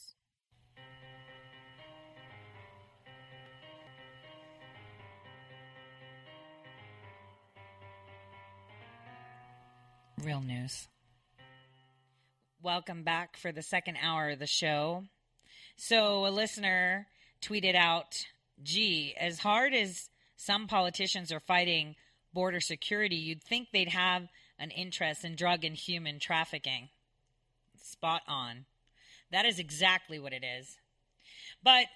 Real news. Welcome back for the second hour of the show. So, a listener tweeted out, gee, as hard as some politicians are fighting border security, you'd think they'd have an interest in drug and human trafficking. Spot on. That is exactly what it is. But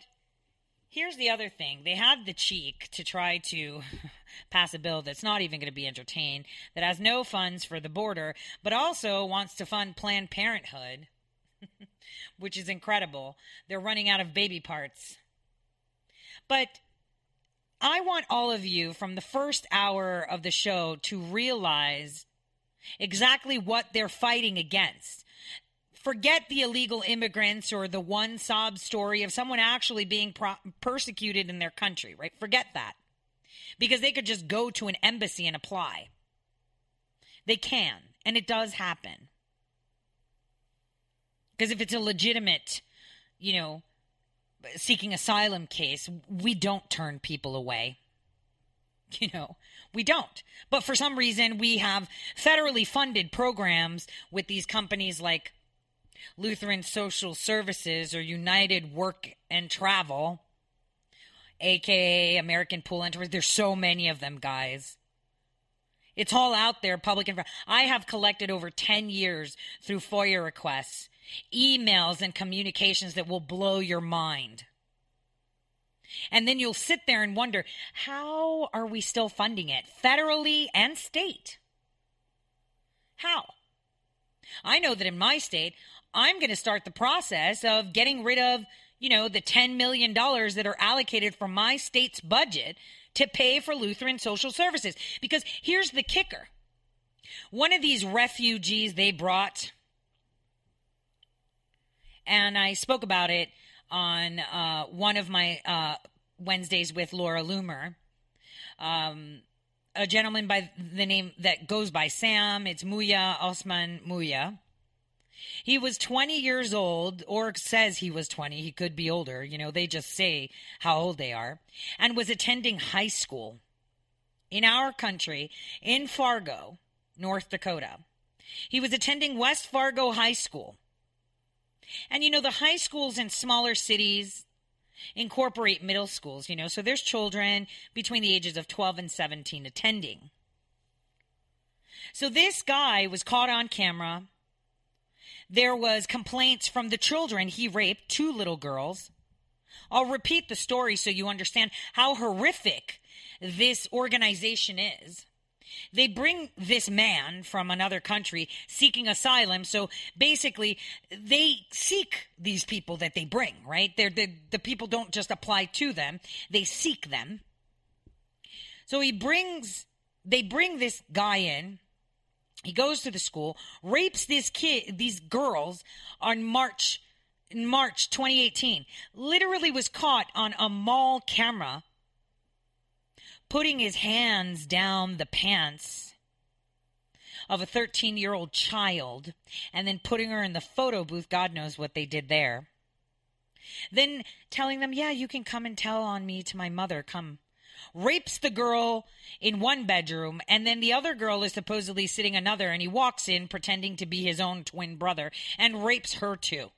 here's the other thing they have the cheek to try to pass a bill that's not even going to be entertained, that has no funds for the border, but also wants to fund Planned Parenthood, which is incredible. They're running out of baby parts. But I want all of you from the first hour of the show to realize exactly what they're fighting against. Forget the illegal immigrants or the one sob story of someone actually being pro- persecuted in their country, right? Forget that. Because they could just go to an embassy and apply. They can, and it does happen. Because if it's a legitimate, you know, seeking asylum case, we don't turn people away. You know, we don't. But for some reason, we have federally funded programs with these companies like Lutheran Social Services or United Work and Travel, aka American Pool Enterprise. There's so many of them, guys. It's all out there, public info. I have collected over 10 years through FOIA requests, emails, and communications that will blow your mind. And then you'll sit there and wonder how are we still funding it, federally and state? How? I know that in my state, I'm going to start the process of getting rid of, you know, the $10 million that are allocated from my state's budget to pay for Lutheran social services. Because here's the kicker one of these refugees they brought, and I spoke about it on uh, one of my uh, Wednesdays with Laura Loomer. Um, a gentleman by the name that goes by Sam. It's Muya Osman Muya. He was 20 years old, or says he was 20. He could be older. You know, they just say how old they are, and was attending high school in our country in Fargo, North Dakota. He was attending West Fargo High School. And you know, the high schools in smaller cities incorporate middle schools, you know, so there's children between the ages of 12 and 17 attending. So this guy was caught on camera. There was complaints from the children he raped two little girls. I'll repeat the story so you understand how horrific this organization is. They bring this man from another country seeking asylum. So basically, they seek these people that they bring, right? They're, the the people don't just apply to them, they seek them. So he brings, they bring this guy in. He goes to the school, rapes this kid, these girls on March, March 2018. Literally was caught on a mall camera putting his hands down the pants of a 13 year old child and then putting her in the photo booth. God knows what they did there. Then telling them, yeah, you can come and tell on me to my mother. Come. Rapes the girl in one bedroom, and then the other girl is supposedly sitting another, and he walks in pretending to be his own twin brother and rapes her too.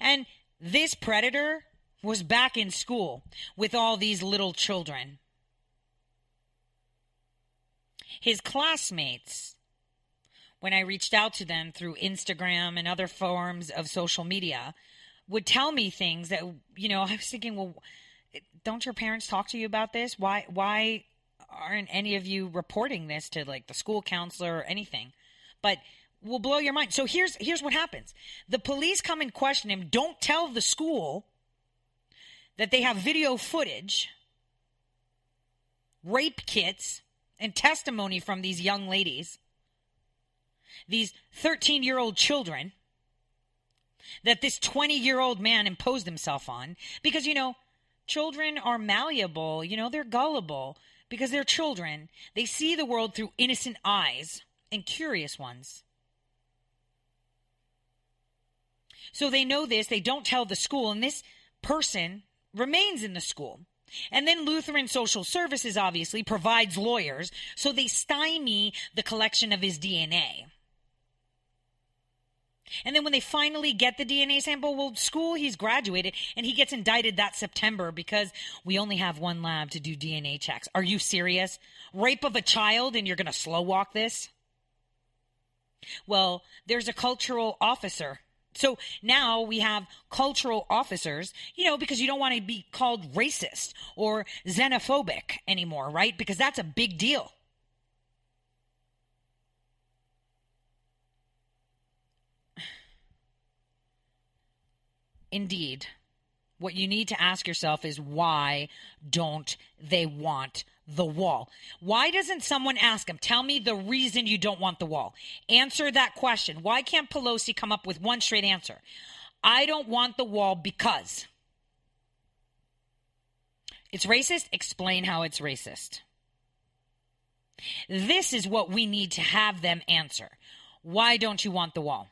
And this predator was back in school with all these little children. His classmates, when I reached out to them through Instagram and other forms of social media, would tell me things that, you know, I was thinking, well, don't your parents talk to you about this? Why, why aren't any of you reporting this to like the school counselor or anything? But will blow your mind. So here's here's what happens. The police come and question him, don't tell the school that they have video footage, rape kits, and testimony from these young ladies, these 13 year old children, that this 20 year old man imposed himself on. Because, you know, children are malleable, you know, they're gullible because they're children. They see the world through innocent eyes and curious ones. So they know this, they don't tell the school, and this person remains in the school. And then Lutheran Social Services obviously provides lawyers, so they stymie the collection of his DNA. And then when they finally get the DNA sample, well, school, he's graduated and he gets indicted that September because we only have one lab to do DNA checks. Are you serious? Rape of a child and you're going to slow walk this? Well, there's a cultural officer so now we have cultural officers, you know, because you don't want to be called racist or xenophobic anymore, right? Because that's a big deal. Indeed. What you need to ask yourself is why don't they want the wall? Why doesn't someone ask them, tell me the reason you don't want the wall? Answer that question. Why can't Pelosi come up with one straight answer? I don't want the wall because it's racist. Explain how it's racist. This is what we need to have them answer. Why don't you want the wall?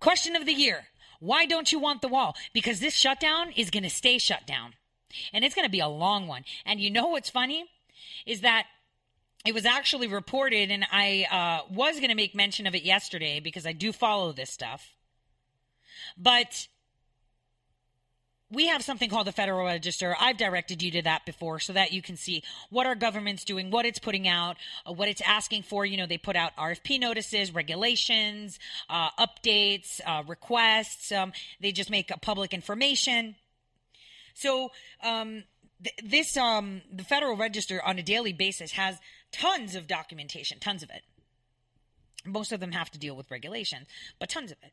Question of the year. Why don't you want the wall? Because this shutdown is going to stay shut down. And it's going to be a long one. And you know what's funny? Is that it was actually reported, and I uh, was going to make mention of it yesterday because I do follow this stuff. But we have something called the Federal Register. I've directed you to that before so that you can see what our government's doing, what it's putting out, uh, what it's asking for. You know, they put out RFP notices, regulations, uh, updates, uh, requests. Um, they just make public information. So, um, th- this, um, the Federal Register on a daily basis has tons of documentation, tons of it. Most of them have to deal with regulations, but tons of it.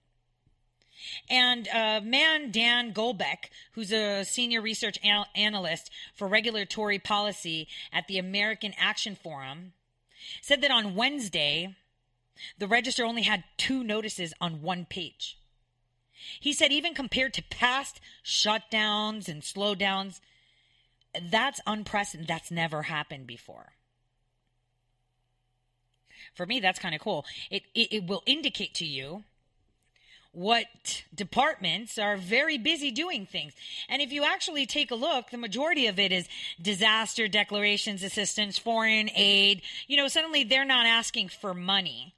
And uh, man, Dan Goldbeck, who's a senior research anal- analyst for regulatory policy at the American Action Forum, said that on Wednesday, the register only had two notices on one page. He said, even compared to past shutdowns and slowdowns, that's unprecedented. That's never happened before. For me, that's kind of cool. It, it it will indicate to you what departments are very busy doing things. And if you actually take a look, the majority of it is disaster declarations, assistance, foreign aid. You know, suddenly they're not asking for money.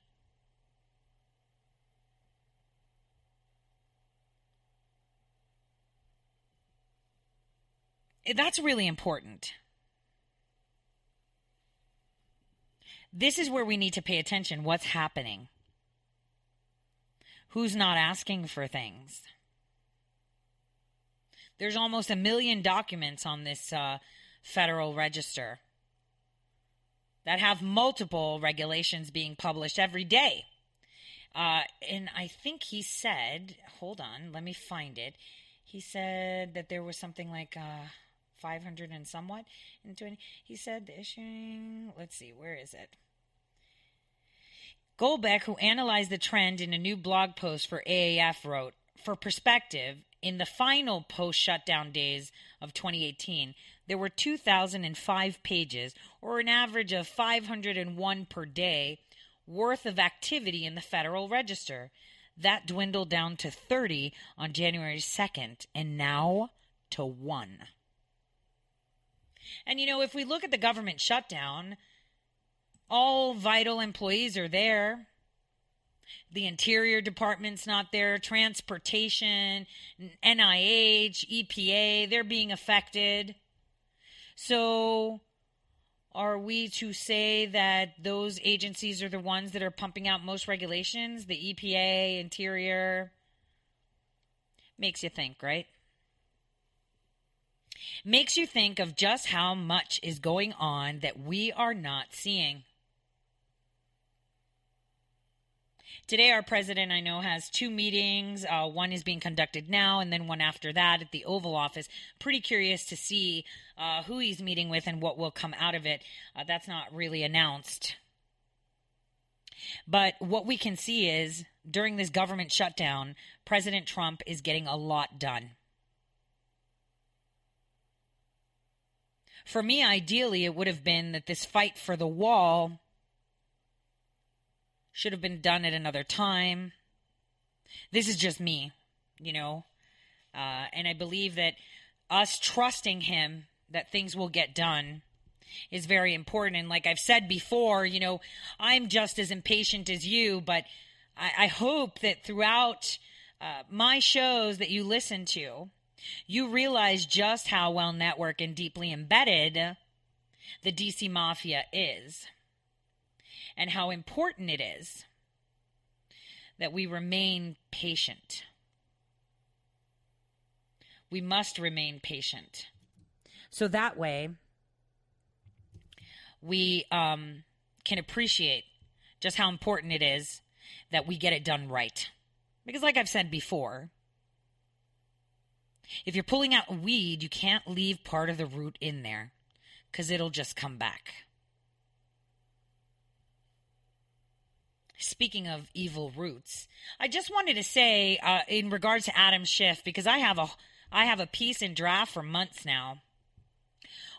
Eh, that's really important. This is where we need to pay attention. What's happening? Who's not asking for things? There's almost a million documents on this uh, Federal Register that have multiple regulations being published every day. Uh, and I think he said, hold on, let me find it. He said that there was something like uh, 500 and somewhat in 20. He said the issuing, let's see, where is it? Goldbeck, who analyzed the trend in a new blog post for AAF, wrote For perspective, in the final post shutdown days of 2018, there were 2,005 pages, or an average of 501 per day, worth of activity in the Federal Register. That dwindled down to 30 on January 2nd, and now to one. And you know, if we look at the government shutdown, all vital employees are there. The Interior Department's not there, transportation, NIH, EPA, they're being affected. So, are we to say that those agencies are the ones that are pumping out most regulations? The EPA, Interior? Makes you think, right? Makes you think of just how much is going on that we are not seeing. Today, our president, I know, has two meetings. Uh, one is being conducted now, and then one after that at the Oval Office. Pretty curious to see uh, who he's meeting with and what will come out of it. Uh, that's not really announced. But what we can see is during this government shutdown, President Trump is getting a lot done. For me, ideally, it would have been that this fight for the wall should have been done at another time. This is just me, you know. Uh, and I believe that us trusting him that things will get done is very important. And like I've said before, you know, I'm just as impatient as you, but I, I hope that throughout uh, my shows that you listen to, you realize just how well networked and deeply embedded the DC Mafia is and how important it is that we remain patient. We must remain patient. So that way, we um, can appreciate just how important it is that we get it done right. Because, like I've said before, if you're pulling out a weed, you can't leave part of the root in there because it'll just come back. Speaking of evil roots, I just wanted to say uh, in regards to Adam Schiff because I have a I have a piece in draft for months now,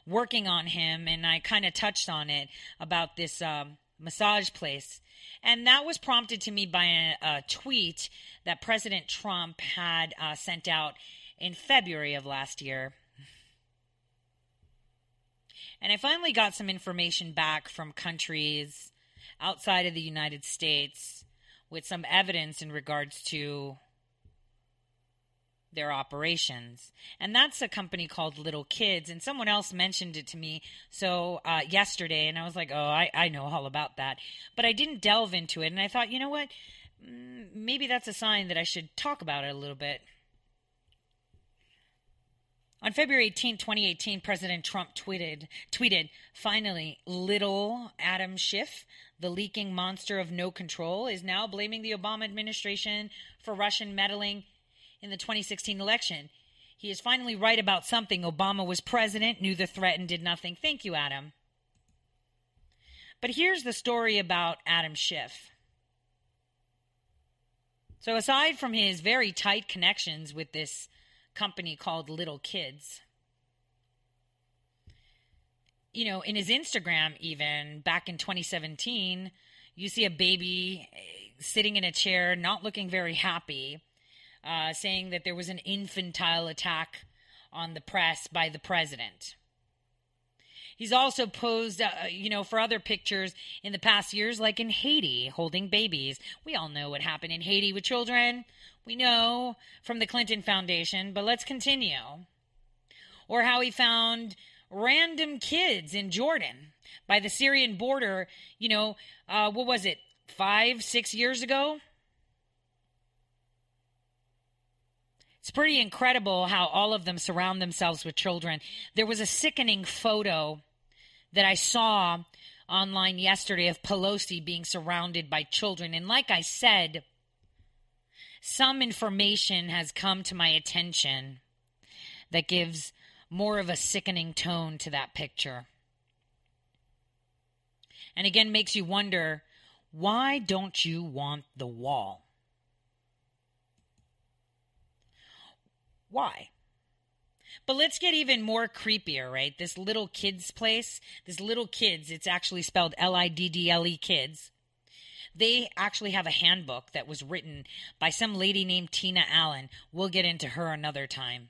working on him, and I kind of touched on it about this um, massage place, and that was prompted to me by a, a tweet that President Trump had uh, sent out in February of last year. And I finally got some information back from countries outside of the United States with some evidence in regards to their operations. And that's a company called Liddle Kidz. And someone else mentioned it to me so uh, yesterday, and I was like, oh, I, I know all about that. But I didn't delve into it. And I thought, you know what? Mm, maybe that's a sign that I should talk about it a little bit. On February 18, 2018, President Trump tweeted, tweeted, finally, little Adam Schiff, the leaking monster of no control, is now blaming the Obama administration for Russian meddling in the 2016 election. He is finally right about something. Obama was president, knew the threat, and did nothing. Thank you, Adam. But here's the story about Adam Schiff. So, aside from his very tight connections with this company called Liddle Kidz. You know, in his Instagram, even back in 2017, you see a baby eh, sitting in a chair, not looking very happy, uh, saying that there was an infantile attack on the press by the president. He's also posed, uh, you know, for other pictures in the past years, like in Haiti, holding babies. We all know what happened in Haiti with children. We know from the Clinton Foundation, but let's continue. Or how he found random kids in Jordan by the Syrian border, you know, uh, what was it, five, six years ago? It's pretty incredible how all of them surround themselves with children. There was a sickening photo that I saw online yesterday of Pelosi being surrounded by children. And like I said, some information has come to my attention that gives more of a sickening tone to that picture. And again, makes you wonder why don't you want the wall? Why? But let's get even more creepier, right? This little kids place, this little kids, it's actually spelled L I D D L E kids. They actually have a handbook that was written by some lady named Tina Allen. We'll get into her another time.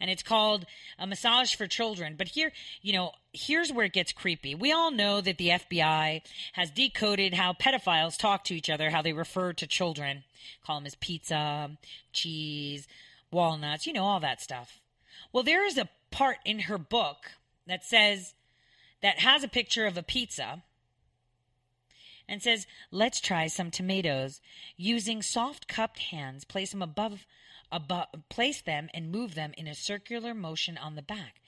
And it's called A Massage for Children. But here, you know, here's where it gets creepy. We all know that the FBI has decoded how pedophiles talk to each other, how they refer to children, call them as pizza, cheese, walnuts, you know, all that stuff. Well, there is a part in her book that says, that has a picture of a pizza and says, let's try some tomatoes. Using soft cupped hands, place them above, above, place them and move them in a circular motion on the back.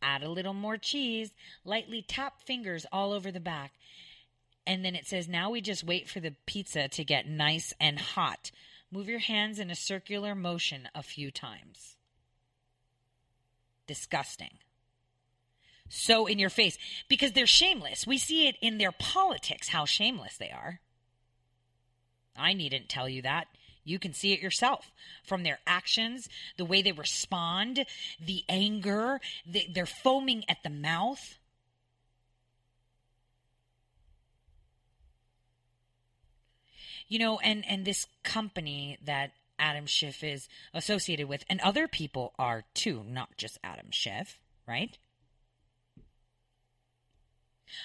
Add a little more cheese, lightly tap fingers all over the back. And then it says, now we just wait for the pizza to get nice and hot. Move your hands in a circular motion a few times disgusting. So in your face because they're shameless. We see it in their politics how shameless they are. I needn't tell you that. You can see it yourself from their actions, the way they respond, the anger, the, they're foaming at the mouth. You know, and and this company that Adam Schiff is associated with, and other people are too, not just Adam Schiff, right?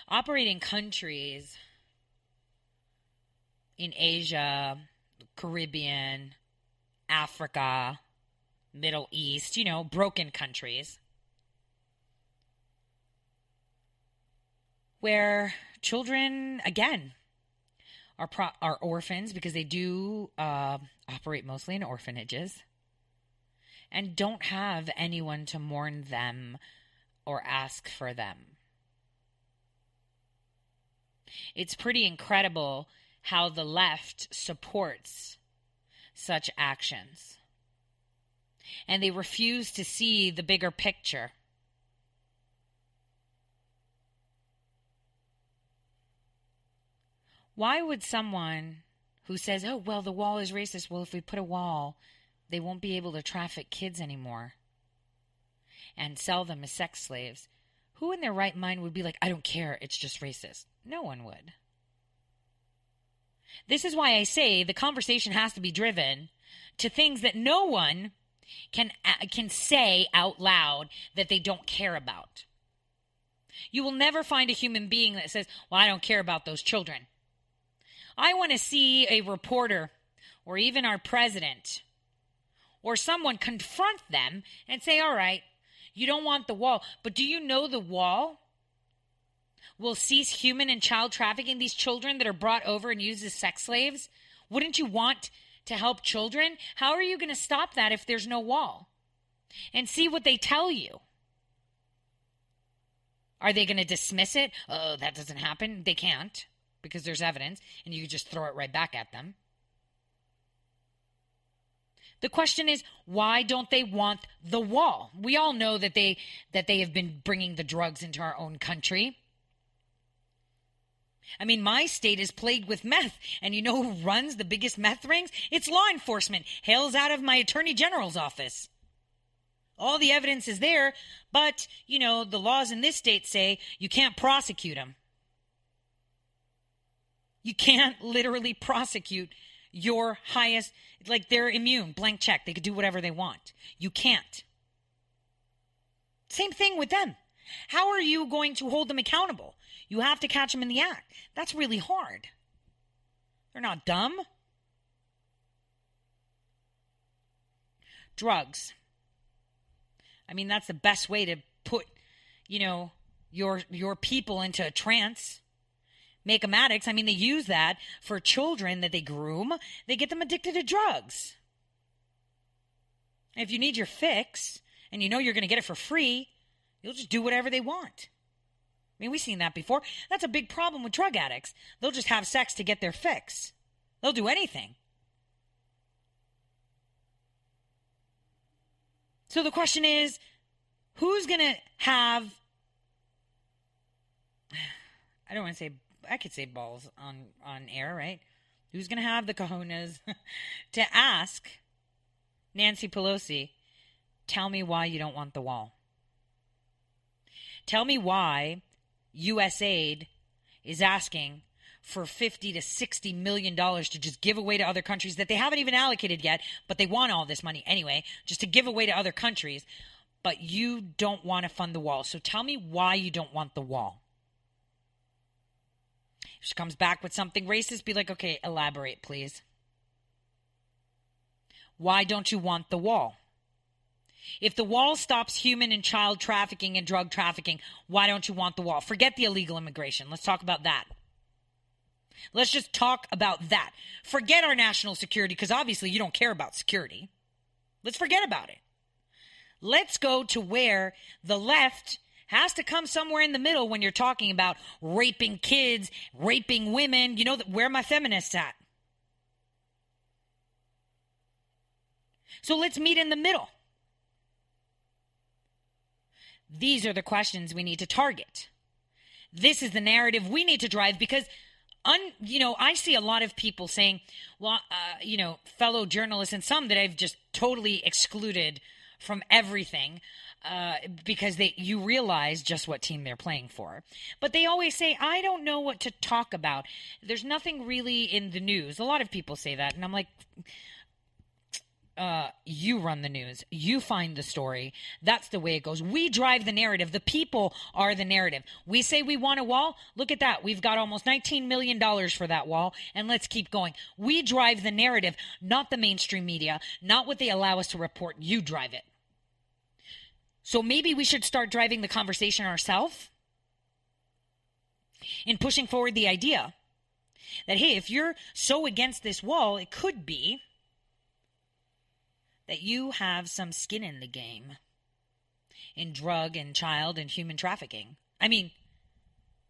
Operating countries in Asia, Caribbean, Africa, Middle East, you know, broken countries where children, again, are pro- are orphans because they do uh, operate mostly in orphanages and don't have anyone to mourn them or ask for them. It's pretty incredible how the left supports such actions. And they refuse to see the bigger picture. Why would someone who says, oh, well, the wall is racist, well, if we put a wall, they won't be able to traffic kids anymore and sell them as sex slaves, who in their right mind would be like, I don't care, it's just racist? No one would. This is why I say the conversation has to be driven to things that no one can uh, can say out loud that they don't care about. You will never find a human being that says, "Well, I don't care about those children." I want to see a reporter or even our president or someone confront them and say, all right, you don't want the wall, but do you know the wall will cease human and child trafficking? These children that are brought over and used as sex slaves? Wouldn't you want to help children? How are you going to stop that if there's no wall? And see what they tell you. Are they going to dismiss it? Oh, that doesn't happen. They can't because there's evidence and you just throw it right back at them. The question is why don't they want the wall? We all know that they that they have been bringing the drugs into our own country. I mean, my state is plagued with meth, and you know who runs the biggest meth rings? It's law enforcement, hails out of my attorney general's office. All the evidence is there, but, you know, the laws in this state say you can't prosecute them. You can't literally prosecute your highest, like they're immune, blank check. They could do whatever they want. You can't. Same thing with them. How are you going to hold them accountable? You have to catch them in the act. That's really hard. They're not dumb. Drugs. I mean, that's the best way to put, you know, your your people into a trance. Make them addicts. I mean, they use that for children that they groom. They get them addicted to drugs. if you need your fix and you know you're going to get it for free, you'll just do whatever they want. Mean, we've seen that before. That's a big problem with drug addicts. They'll just have sex to get their fix. They'll do anything. So the question is who's going to have I don't want to say I could say balls on on air, right? Who's going to have the cojones to ask Nancy Pelosi, "Tell me why you don't want the wall. Tell me why USAID is asking for 50 to 60 million dollars to just give away to other countries that they haven't even allocated yet, but they want all this money anyway, just to give away to other countries, but you don't want to fund the wall. So tell me why you don't want the wall. If she comes back with something racist, be like, okay, elaborate, please. Why don't you want the wall? If the wall stops human and child trafficking and drug trafficking, why don't you want the wall? Forget the illegal immigration. Let's talk about that. Let's just talk about that. Forget our national security because obviously you don't care about security. Let's forget about it. Let's go to where the left has to come somewhere in the middle when you're talking about raping kids, raping women. You know where my feminists at? So let's meet in the middle. These are the questions we need to target. This is the narrative we need to drive because un, you know, I see a lot of people saying, well, uh, you know, fellow journalists and some that I've just totally excluded from everything uh, because they you realize just what team they're playing for. But they always say, I don't know what to talk about. There's nothing really in the news. A lot of people say that, and I'm like, uh, you run the news. You find the story. That's the way it goes. We drive the narrative. The people are the narrative. We say we want a wall. Look at that. We've got almost $19 million for that wall, and let's keep going. We drive the narrative, not the mainstream media, not what they allow us to report. You drive it. So maybe we should start driving the conversation ourselves in pushing forward the idea that, hey, if you're so against this wall, it could be that you have some skin in the game in drug and child and human trafficking. I mean,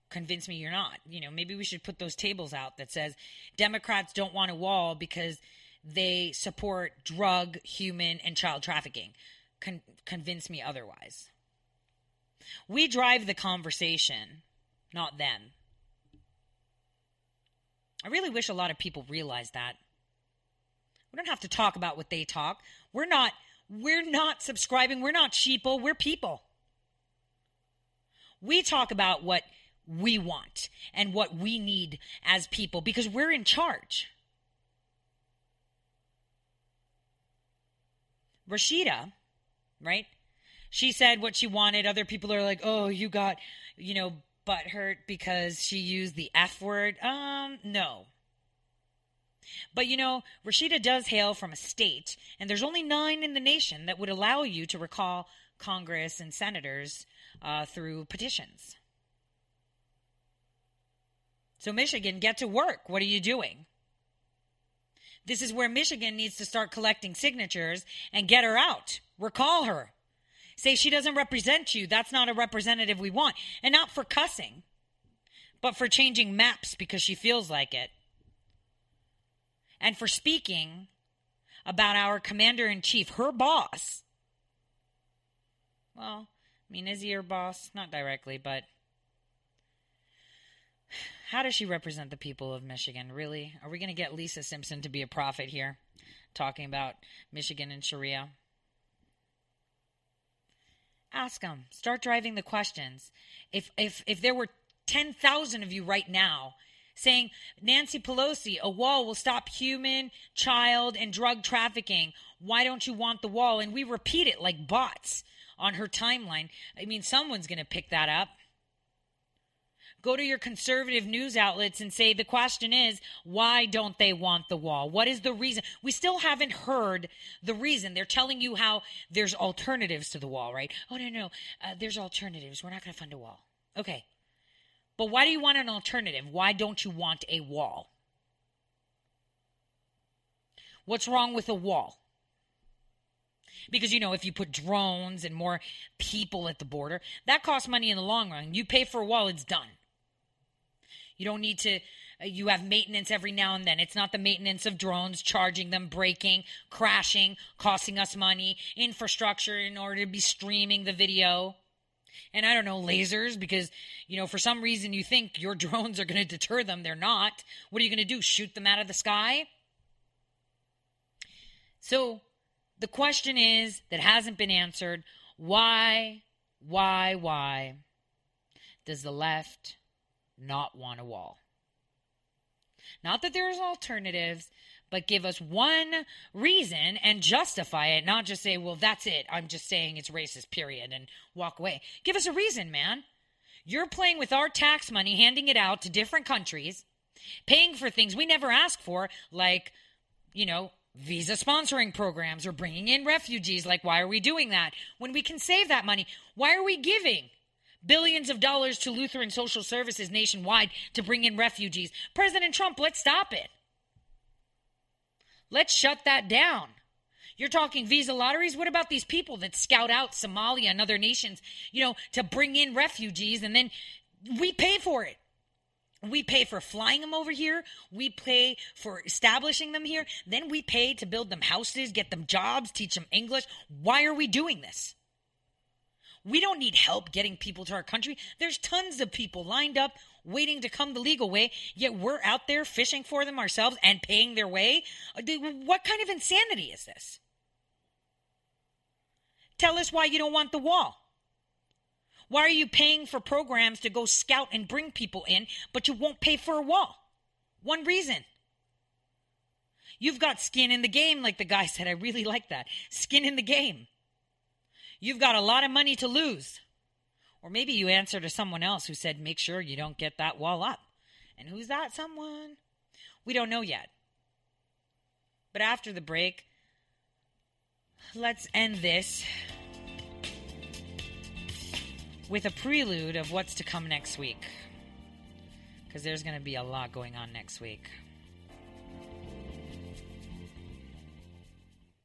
convince me you're not. You know, maybe we should put those tables out that says Democrats don't want a wall because they support drug, human, and child trafficking. Con- convince me otherwise. We drive the conversation, not them. I really wish a lot of people realized that. We don't have to talk about what they talk. We're not we're not subscribing. We're not sheeple. We're people. We talk about what we want and what we need as people because we're in charge. Rashida, right? She said what she wanted. Other people are like, "Oh, you got, you know, butt hurt because she used the F word." Um, no. But you know, Rashida does hail from a state, and there's only nine in the nation that would allow you to recall Congress and senators uh, through petitions. So, Michigan, get to work. What are you doing? This is where Michigan needs to start collecting signatures and get her out. Recall her. Say she doesn't represent you. That's not a representative we want. And not for cussing, but for changing maps because she feels like it and for speaking about our commander in chief, her boss. Well, I mean, is he her boss? Not directly, but how does she represent the people of Michigan? Really? Are we going to get Lisa Simpson to be a prophet here, talking about Michigan and Sharia? Ask them. Start driving the questions. If if if there were ten thousand of you right now saying Nancy Pelosi, a wall will stop human, child, and drug trafficking. Why don't you want the wall? And we repeat it like bots on her timeline. I mean, someone's going to pick that up. Go to your conservative news outlets and say the question is, why don't they want the wall? What is the reason? We still haven't heard the reason. They're telling you how there's alternatives to the wall, right? Oh, no, no, uh, there's alternatives. We're not going to fund a wall. Okay. But why do you want an alternative? Why don't you want a wall? What's wrong with a wall? Because, you know, if you put drones and more people at the border, that costs money in the long run. You pay for a wall, it's done. You don't need to, uh, you have maintenance every now and then. It's not the maintenance of drones, charging them, breaking, crashing, costing us money, infrastructure in order to be streaming the video. And I don't know, lasers, because, you know, for some reason you think your drones are going to deter them. They're not. What are you going to do? Shoot them out of the sky? So the question is that hasn't been answered why, why, why does the left not want a wall? Not that there's alternatives, but give us one reason and justify it, not just say, well, that's it. I'm just saying it's racist, period, and walk away. Give us a reason, man. You're playing with our tax money, handing it out to different countries, paying for things we never ask for, like, you know, visa sponsoring programs or bringing in refugees. Like, why are we doing that? When we can save that money, why are we giving? Billions of dollars to Lutheran social services nationwide to bring in refugees. President Trump, let's stop it. Let's shut that down. You're talking visa lotteries. What about these people that scout out Somalia and other nations, you know, to bring in refugees and then we pay for it? We pay for flying them over here. We pay for establishing them here. Then we pay to build them houses, get them jobs, teach them English. Why are we doing this? We don't need help getting people to our country. There's tons of people lined up waiting to come the legal way, yet we're out there fishing for them ourselves and paying their way. Uh, what kind of insanity is this? Tell us why you don't want the wall. Why are you paying for programs to go scout and bring people in, but you won't pay for a wall? One reason. You've got skin in the game, like the guy said. I really like that. Skin in the game. You've got a lot of money to lose. Or maybe you answer to someone else who said, make sure you don't get that wall up. And who's that someone? We don't know yet. But after the break, let's end this with a prelude of what's to come next week. Because there's going to be a lot going on next week.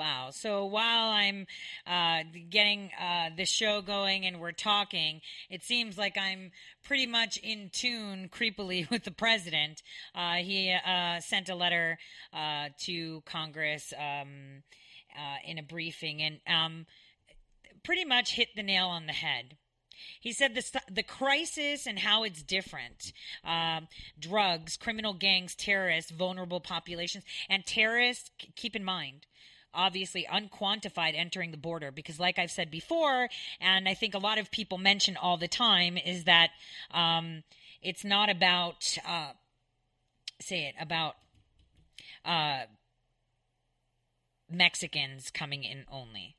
Wow. So while I'm uh, getting uh, the show going and we're talking, it seems like I'm pretty much in tune creepily with the president. Uh, he uh, sent a letter uh, to Congress um, uh, in a briefing and um, pretty much hit the nail on the head. He said the, the crisis and how it's different. Um, drugs, criminal gangs, terrorists, vulnerable populations, and terrorists, keep in mind, obviously unquantified entering the border. Because like i've said before and i think a lot of people mention all the time is that um, it's not about uh, say it about uh, mexicans coming in only.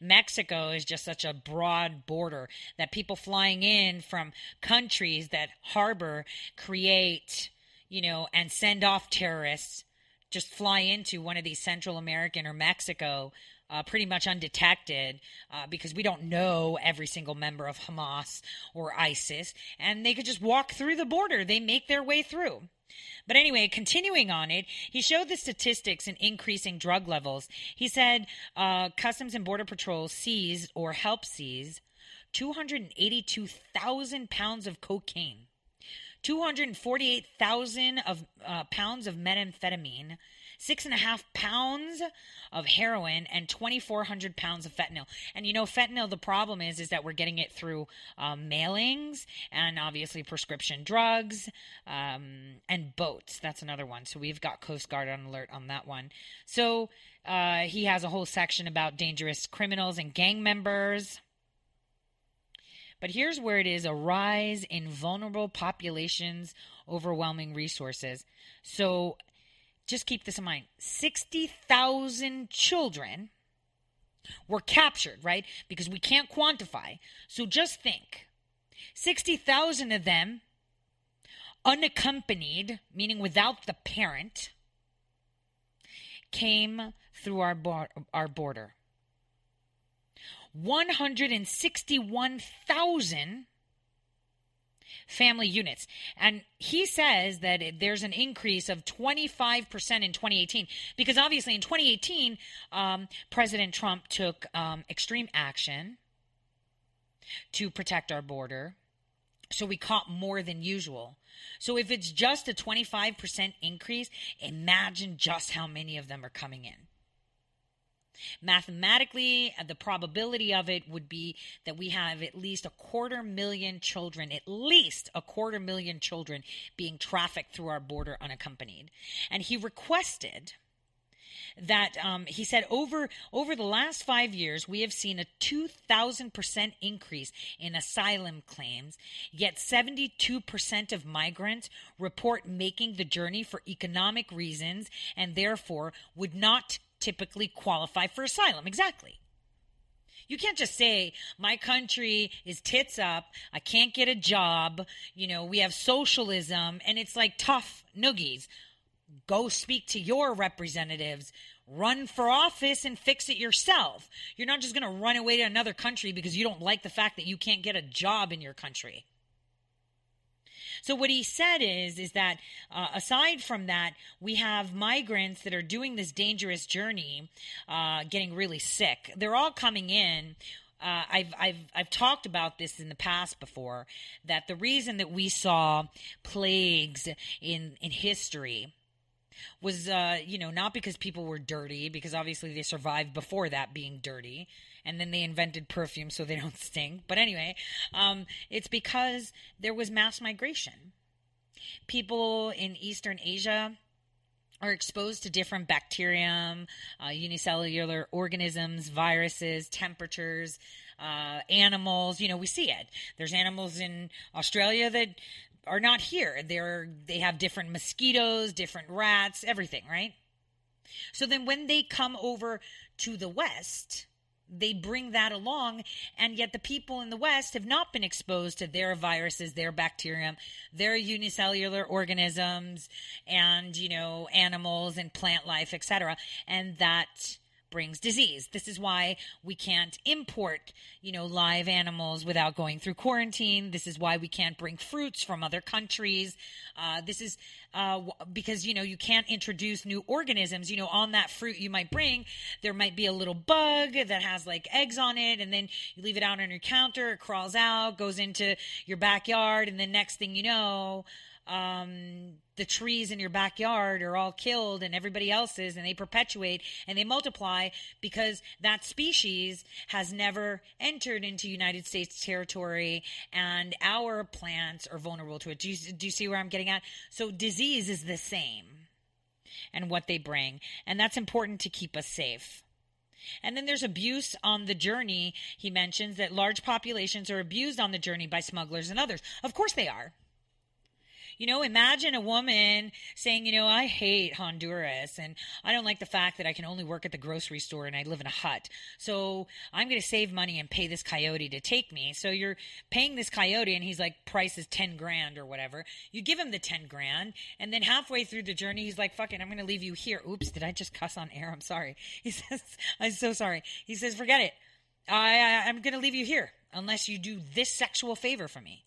Mexico is just such a broad border that people flying in from countries that harbor, create, you know, and send off terrorists just fly into one of these Central American or Mexico uh, pretty much undetected uh, because we don't know every single member of Hamas or ISIS, and they could just walk through the border. They make their way through. But anyway, continuing on it, he showed the statistics in increasing drug levels. He said uh, Customs and Border Patrol seized or helped seize 282,000 pounds of cocaine. 248,000 of uh, pounds of methamphetamine, six and a half pounds of heroin, and 2,400 pounds of fentanyl. And you know, fentanyl. The problem is, is that we're getting it through um, mailings and obviously prescription drugs um, and boats. That's another one. So we've got Coast Guard on alert on that one. So uh, he has a whole section about dangerous criminals and gang members. But here's where it is a rise in vulnerable populations, overwhelming resources. So just keep this in mind 60,000 children were captured, right? Because we can't quantify. So just think 60,000 of them unaccompanied, meaning without the parent, came through our, bar- our border. 161,000 family units. And he says that there's an increase of 25% in 2018 because obviously in 2018, um, President Trump took um, extreme action to protect our border. So we caught more than usual. So if it's just a 25% increase, imagine just how many of them are coming in. Mathematically, the probability of it would be that we have at least a quarter million children, at least a quarter million children being trafficked through our border unaccompanied. And he requested that um, he said over over the last five years we have seen a 2000% increase in asylum claims yet 72% of migrants report making the journey for economic reasons and therefore would not typically qualify for asylum. Exactly. You can't just say my country is tits up. I can't get a job. You know we have socialism and it's like tough noogies. Go speak to your representatives, run for office and fix it yourself. You're not just going to run away to another country because you don't like the fact that you can't get a job in your country. So what he said is is that uh, aside from that, we have migrants that are doing this dangerous journey, uh, getting really sick. They're all coming in. Uh, I've I've I've talked about this in the past before that the reason that we saw plagues in in history was uh, you know not because people were dirty because obviously they survived before that being dirty and then they invented perfume so they don't stink but anyway um, it's because there was mass migration people in eastern asia are exposed to different bacterium, uh, unicellular organisms, viruses, temperatures, uh, animals. You know, we see it. There's animals in Australia that are not here. They're they have different mosquitoes, different rats, everything, right? So then when they come over to the West, they bring that along, and yet the people in the West have not been exposed to their viruses, their bacterium, their unicellular organisms, and you know animals and plant life, etc. And that brings disease. This is why we can't import, you know, live animals without going through quarantine. This is why we can't bring fruits from other countries. Uh, this is uh, because, you know, you can't introduce new organisms. You know, on that fruit you might bring, there might be a little bug that has like eggs on it, and then you leave it out on your counter, it crawls out, goes into your backyard, and the next thing you know, um, the trees in your backyard are all killed and everybody else's and they perpetuate and they multiply because that species has never entered into United States territory and our plants are vulnerable to it. Do you, do you see where I'm getting at? So disease is the same and what they bring. And that's important to keep us safe. And then there's abuse on the journey. He mentions that large populations are abused on the journey by smugglers and others. Of course they are. You know, imagine a woman saying, you know, I hate Honduras and I don't like the fact that I can only work at the grocery store and I live in a hut. So I'm going to save money and pay this coyote to take me. So you're paying this coyote and he's like, price is 10 grand or whatever. You give him the 10 grand and then halfway through the journey, he's like, fuck it, I'm going to leave you here. Oops, did I just cuss on air? I'm sorry. He says, I'm so sorry. He says, forget it. I, I I'm going to leave you here unless you do this sexual favor for me.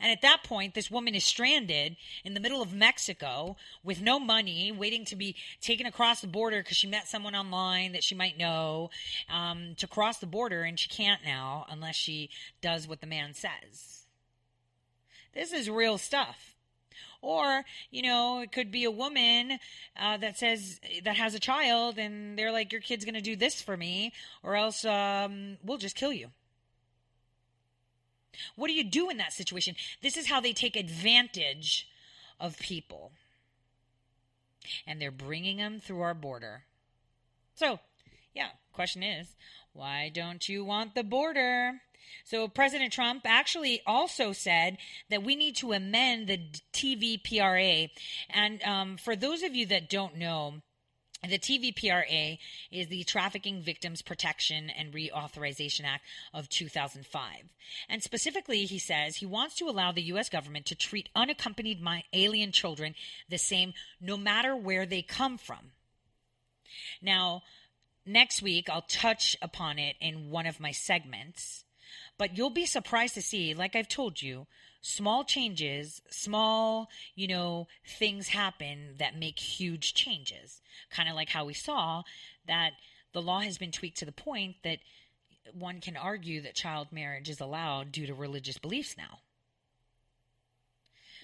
And at that point, this woman is stranded in the middle of Mexico with no money, waiting to be taken across the border because she met someone online that she might know um, to cross the border, and she can't now unless she does what the man says. This is real stuff. Or, you know, it could be a woman uh, that says, that has a child, and they're like, your kid's going to do this for me, or else um, we'll just kill you. What do you do in that situation? This is how they take advantage of people. And they're bringing them through our border. So, yeah, question is, why don't you want the border? So, President Trump actually also said that we need to amend the TVPRA. And um, for those of you that don't know, the TVPRA is the Trafficking Victims Protection and Reauthorization Act of 2005. And specifically, he says he wants to allow the U.S. government to treat unaccompanied alien children the same no matter where they come from. Now, next week, I'll touch upon it in one of my segments, but you'll be surprised to see, like I've told you, small changes, small, you know, things happen that make huge changes. Kind of like how we saw that the law has been tweaked to the point that one can argue that child marriage is allowed due to religious beliefs now.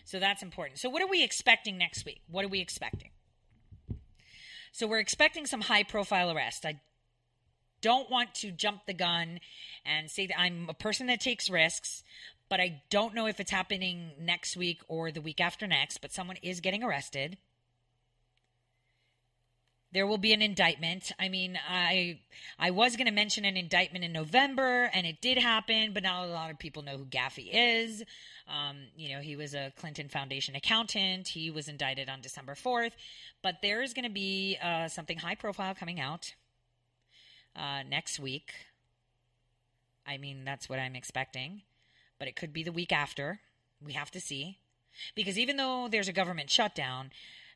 So that's important. So, what are we expecting next week? What are we expecting? So, we're expecting some high profile arrest. I don't want to jump the gun and say that I'm a person that takes risks, but I don't know if it's happening next week or the week after next, but someone is getting arrested. There will be an indictment. I mean, I I was going to mention an indictment in November, and it did happen, but not a lot of people know who Gaffey is. Um, you know, he was a Clinton Foundation accountant. He was indicted on December 4th, but there is going to be uh, something high profile coming out uh, next week. I mean, that's what I'm expecting but it could be the week after. We have to see. Because even though there's a government shutdown,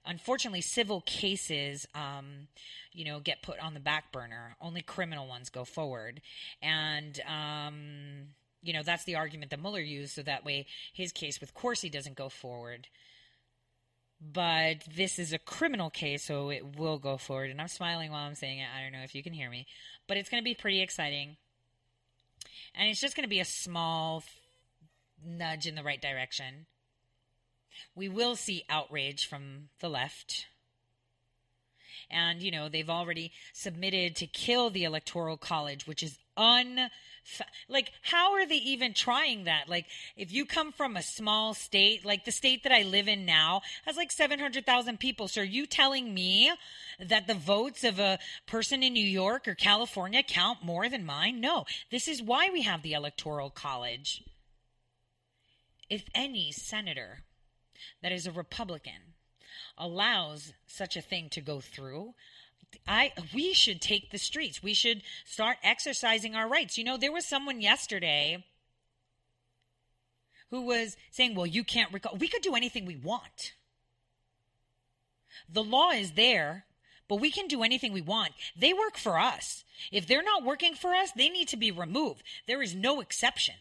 unfortunately, civil cases, um, you know, get put on the back burner. Only criminal ones go forward. And, um, you know, that's the argument that Mueller used, so that way his case with Corsi doesn't go forward. But this is a criminal case, so it will go forward. And I'm smiling while I'm saying it. I don't know if you can hear me, but it's going to be pretty exciting. And it's just going to be a small nudge in the right direction. We will see outrage from the left. And, you know, they've already submitted to kill the Electoral College, which is un like how are they even trying that? Like if you come from a small state like the state that i live in now has like 700,000 people. So are you telling me that the votes of a person in new york or california count more than mine? No. This is why we have the electoral college if any senator that is a republican allows such a thing to go through I we should take the streets. We should start exercising our rights. You know, there was someone yesterday who was saying, "Well, you can't recall. We could do anything we want. The law is there, but we can do anything we want. They work for us. If they're not working for us, they need to be removed. There is no exception.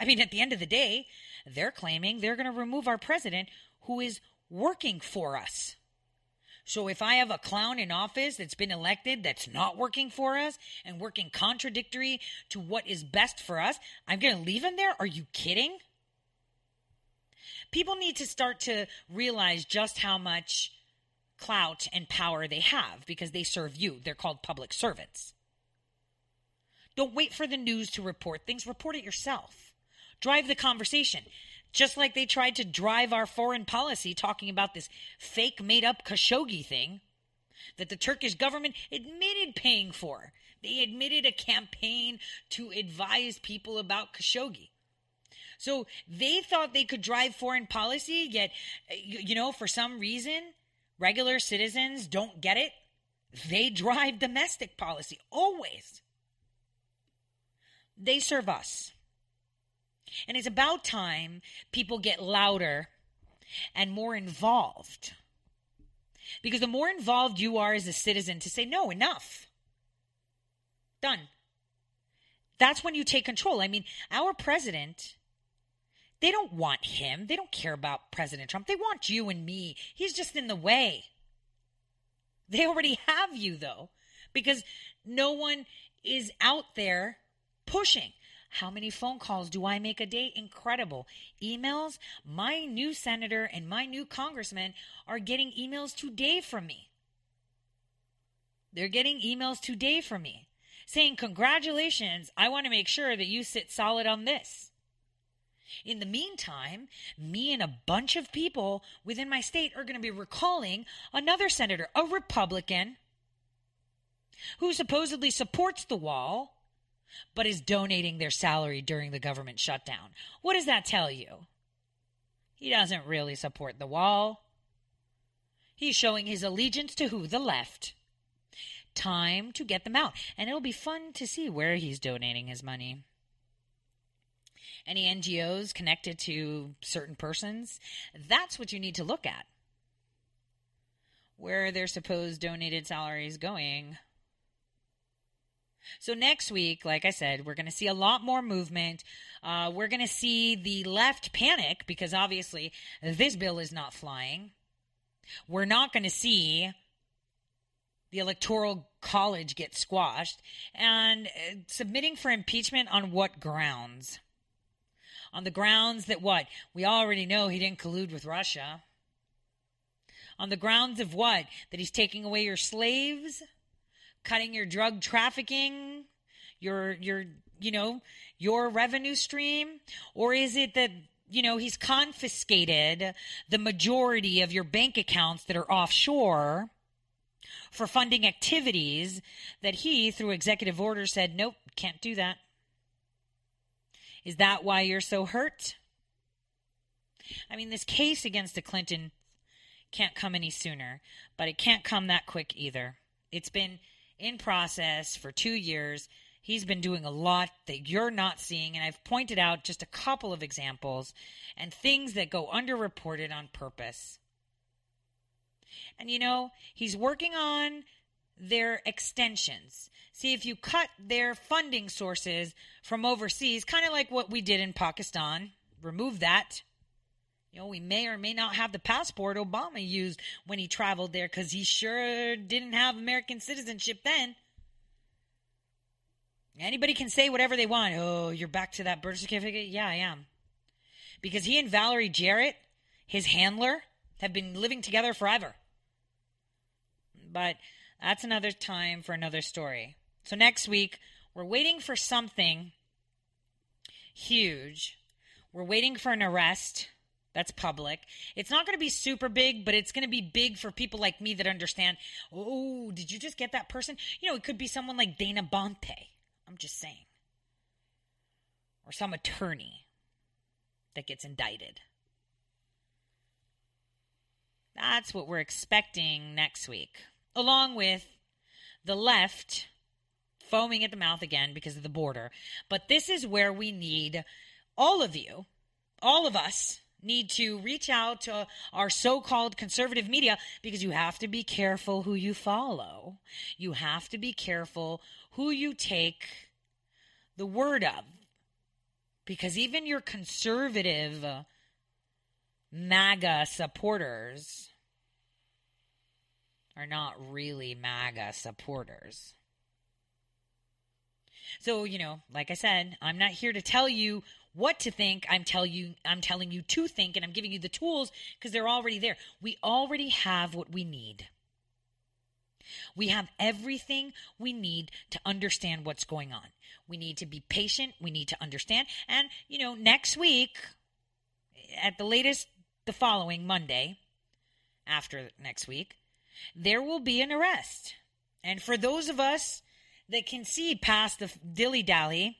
I mean, at the end of the day, they're claiming they're going to remove our president who is working for us. So if I have a clown in office that's been elected that's not working for us and working contradictory to what is best for us, I'm going to leave him there? Are you kidding? People need to start to realize just how much clout and power they have because they serve you. They're called public servants. Don't wait for the news to report things, report it yourself. Drive the conversation. Just like they tried to drive our foreign policy talking about this fake made up Khashoggi thing that the Turkish government admitted paying for. They admitted a campaign to advise people about Khashoggi. So they thought they could drive foreign policy, yet, you know, for some reason, regular citizens don't get it. They drive domestic policy always. They serve us. And it's about time people get louder and more involved. Because the more involved you are as a citizen to say, no, enough. Done. That's when you take control. I mean, our president, they don't want him. They don't care about President Trump. They want you and me. He's just in the way. They already have you, though, because no one is out there pushing. How many phone calls do I make a day? Incredible. Emails? My new senator and my new congressman are getting emails today from me. They're getting emails today from me saying, Congratulations, I want to make sure that you sit solid on this. In the meantime, me and a bunch of people within my state are going to be recalling another senator, a Republican, who supposedly supports the wall but is donating their salary during the government shutdown. What does that tell you? He doesn't really support the wall. He's showing his allegiance to who? The left. Time to get them out. And it'll be fun to see where he's donating his money. Any NGOs connected to certain persons? That's what you need to look at. Where are their supposed donated salaries going? So next week, like I said, we're going to see a lot more movement. Uh, we're going to see the left panic because obviously this bill is not flying. We're not going to see the electoral college get squashed and uh, submitting for impeachment on what grounds? On the grounds that what? We already know he didn't collude with Russia. On the grounds of what? That he's taking away your slaves? Cutting your drug trafficking, your your you know your revenue stream, or is it that you know he's confiscated the majority of your bank accounts that are offshore? For funding activities that he, through executive order, said, nope, can't do that. Is that why you're so hurt? I mean, this case against the Clinton can't come any sooner, but it can't come that quick either. It's been in process for two years. He's been doing a lot that you're not seeing, and I've pointed out just a couple of examples and things that go underreported on purpose. And you know, he's working on their extensions. See if you cut their funding sources from overseas, kind of like what we did in Pakistan, remove that. You know, we may or may not have the passport Obama used when he traveled there because he sure didn't have American citizenship then. Anybody can say whatever they want. Oh, you're back to that birth certificate? Yeah, I am. Because he and Valerie Jarrett, his handler, have been living together forever. But that's another time for another story. So next week, we're waiting for something huge. We're waiting for an arrest that's public. It's not going to be super big, but it's going to be big for people like me that understand. Oh, did you just get that person? You know, it could be someone like Dana Boente. I'm just saying. Or some attorney that gets indicted. That's what we're expecting next week, along with the left foaming at the mouth again because of the border. But this is where we need all of you, all of us, need to reach out to our so called conservative media because you have to be careful who you follow. You have to be careful who you take the word of. Because even your conservative MAGA supporters are not really MAGA supporters. So, you know, like I said, I'm not here to tell you what to think. I'm tell you I'm telling you to think and I'm giving you the tools because they're already there. We already have what we need. We have everything we need to understand what's going on. We need to be patient, we need to understand. And, you know, next week at the latest the following Monday after next week, there will be an arrest. And for those of us that can see past the dilly dally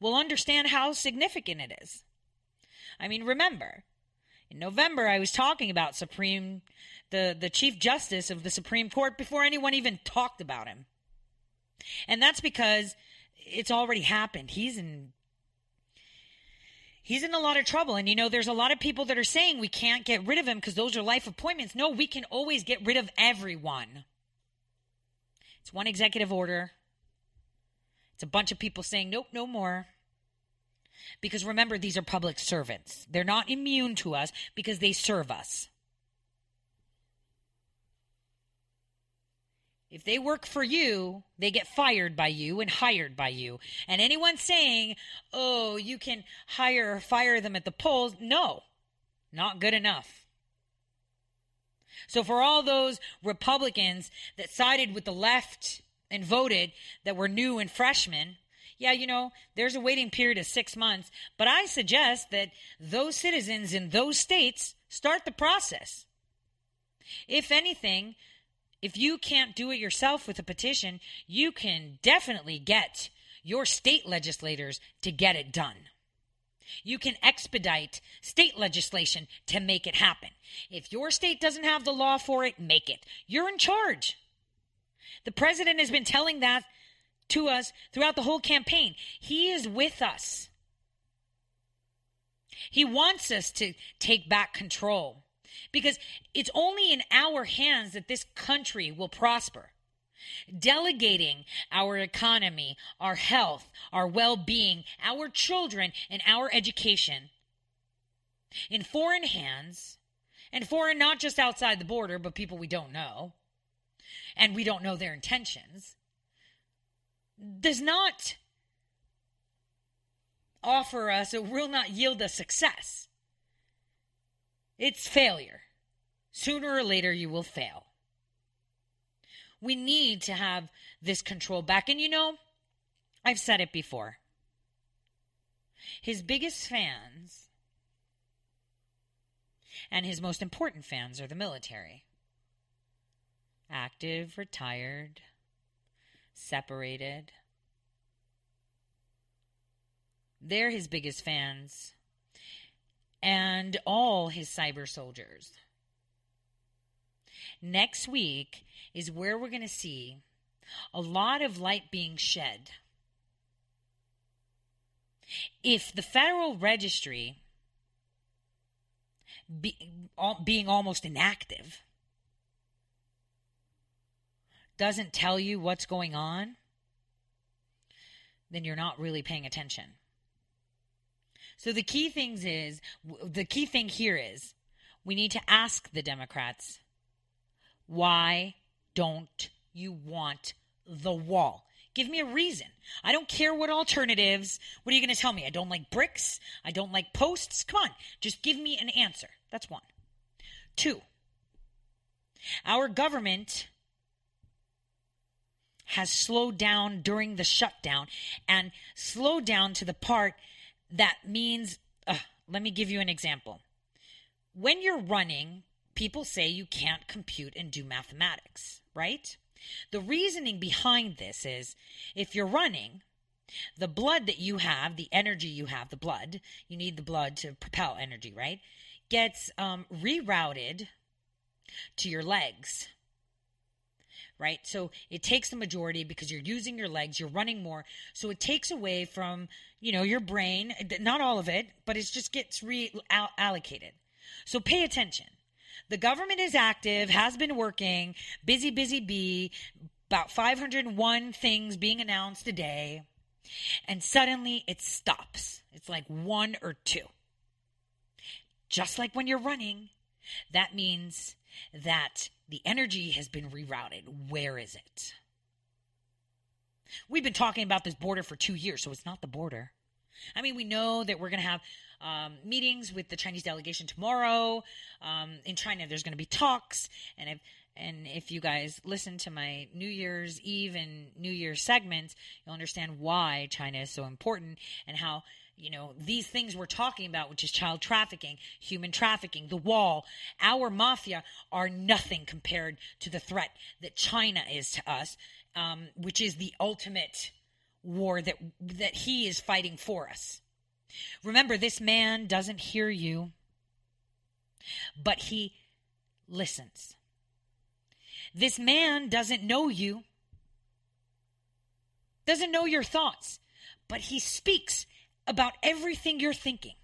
will understand how significant it is. I mean, remember, in November I was talking about Supreme the the Chief Justice of the Supreme Court before anyone even talked about him. And that's because it's already happened. He's in he's in a lot of trouble. And you know, there's a lot of people that are saying we can't get rid of him because those are life appointments. No, we can always get rid of everyone. It's one executive order. It's a bunch of people saying, nope, no more. Because remember, these are public servants. They're not immune to us because they serve us. If they work for you, they get fired by you and hired by you. And anyone saying, oh, you can hire or fire them at the polls, no, not good enough. So for all those Republicans that sided with the left and voted that were new and freshmen, yeah, you know, there's a waiting period of six months, but I suggest that those citizens in those states start the process. If anything, if you can't do it yourself with a petition, you can definitely get your state legislators to get it done. You can expedite state legislation to make it happen. If your state doesn't have the law for it, make it. You're in charge. The president has been telling that to us throughout the whole campaign. He is with us. He wants us to take back control because it's only in our hands that this country will prosper delegating our economy, our health, our well being, our children, and our education in foreign hands, and foreign not just outside the border, but people we don't know, and we don't know their intentions, does not offer us, it will not yield us success. It's failure. Sooner or later, you will fail. We need to have this control back. And you know, I've said it before. His biggest fans and his most important fans are the military active, retired, separated. They're his biggest fans. And all his cyber soldiers. Next week is where we're going to see a lot of light being shed. If the Federal Registry be, all, being almost inactive, doesn't tell you what's going on, then you're not really paying attention. So the key things is the key thing here is we need to ask the Democrats why don't you want the wall? Give me a reason. I don't care what alternatives. What are you going to tell me? I don't like bricks. I don't like posts. Come on, just give me an answer. That's one. Two, our government has slowed down during the shutdown and slowed down to the part that means, uh, let me give you an example. When you're running, people say you can't compute and do mathematics, right? The reasoning behind this is if you're running, the blood that you have, the energy you have, the blood, you need the blood to propel energy, right? Gets um, rerouted to your legs. Right? So it takes the majority because you're using your legs, you're running more. So it takes away from, you know, your brain, not all of it, but it just gets reallocated. So pay attention. The government is active, has been working, busy, busy bee, about 501 things being announced a day, and suddenly it stops. It's like one or two. Just like when you're running, that means that the energy has been rerouted. Where is it? We've been talking about this border for two years, so it's not the border. I mean, we know that we're going to have um, meetings with the Chinese delegation tomorrow. Um, in China, there's going to be talks, and if and if you guys listen to my New Year's Eve and New Year's segments, you'll understand why China is so important and how you know these things we're talking about which is child trafficking human trafficking the wall our mafia are nothing compared to the threat that china is to us um, which is the ultimate war that that he is fighting for us Remember, this man doesn't hear you, but he listens. This man doesn't know you, doesn't know your thoughts, but he speaks about everything you're thinking.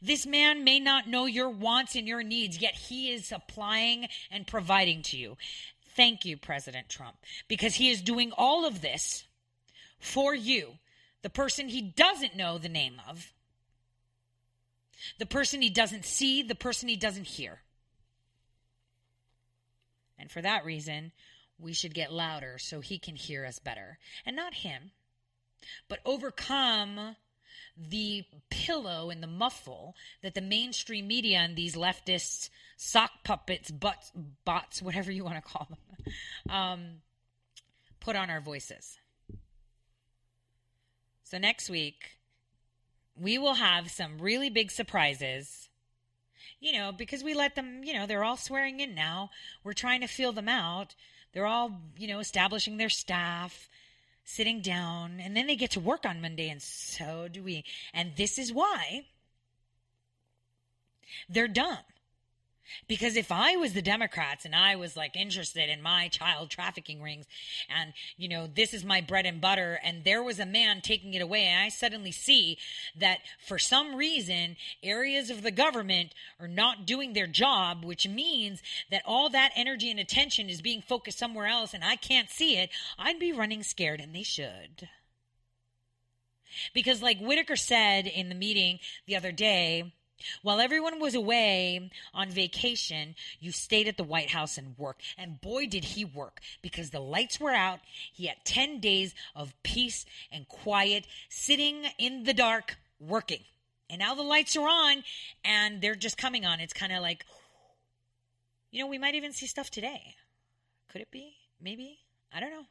This man may not know your wants and your needs, yet he is supplying and providing to you. Thank you, President Trump, because he is doing all of this for you the person he doesn't know the name of, the person he doesn't see, the person he doesn't hear. And for that reason, we should get louder so he can hear us better. And not him, but overcome the pillow and the muffle that the mainstream media and these leftists, sock puppets, butts, bots, whatever you want to call them, um, put on our voices. So next week, we will have some really big surprises. You know, because we let them, you know, they're all swearing in now. We're trying to feel them out. They're all, you know, establishing their staff, sitting down, and then they get to work on Monday, and so do we. And this is why they're dumb. Because if I was the Democrats and I was like interested in my child trafficking rings and, you know, this is my bread and butter and there was a man taking it away and I suddenly see that for some reason areas of the government are not doing their job, which means that all that energy and attention is being focused somewhere else and I can't see it, I'd be running scared and they should. Because like Whitaker said in the meeting the other day, while everyone was away on vacation, you stayed at the White House and worked. And boy, did he work because the lights were out. He had 10 days of peace and quiet, sitting in the dark, working. And now the lights are on and they're just coming on. It's kind of like, you know, we might even see stuff today. Could it be? Maybe? I don't know.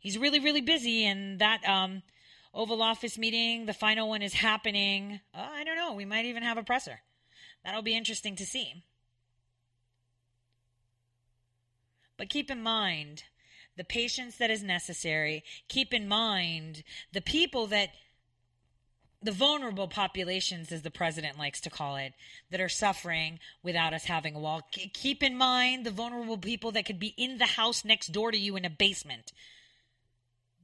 He's really, really busy, and that um, Oval Office meeting. The final one is happening. Oh, I don't know. We might even have a presser. That'll be interesting to see. But keep in mind the patience that is necessary. Keep in mind the people that, the vulnerable populations, as the president likes to call it, that are suffering without us having a wall. Keep in mind the vulnerable people that could be in the house next door to you in a basement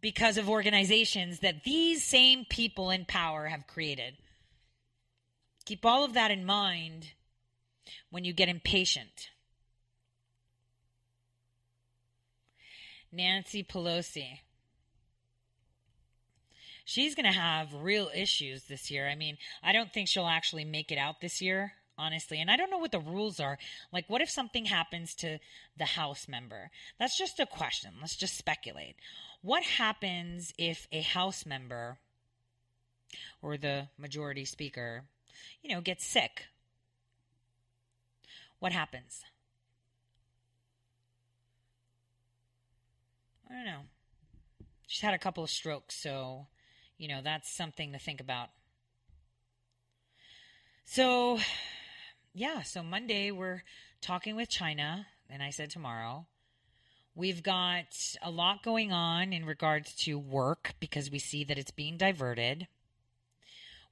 because of organizations that these same people in power have created. Keep all of that in mind when you get impatient. Nancy Pelosi. She's going to have real issues this year. I mean, I don't think she'll actually make it out this year, honestly. And I don't know what the rules are. Like, what if something happens to the House member? That's just a question. Let's just speculate. What happens if a House member or the majority speaker, you know, gets sick? What happens? I don't know. She's had a couple of strokes, so, you know, that's something to think about. So, yeah, so Monday we're talking with China, and I said tomorrow. We've got a lot going on in regards to work because we see that it's being diverted.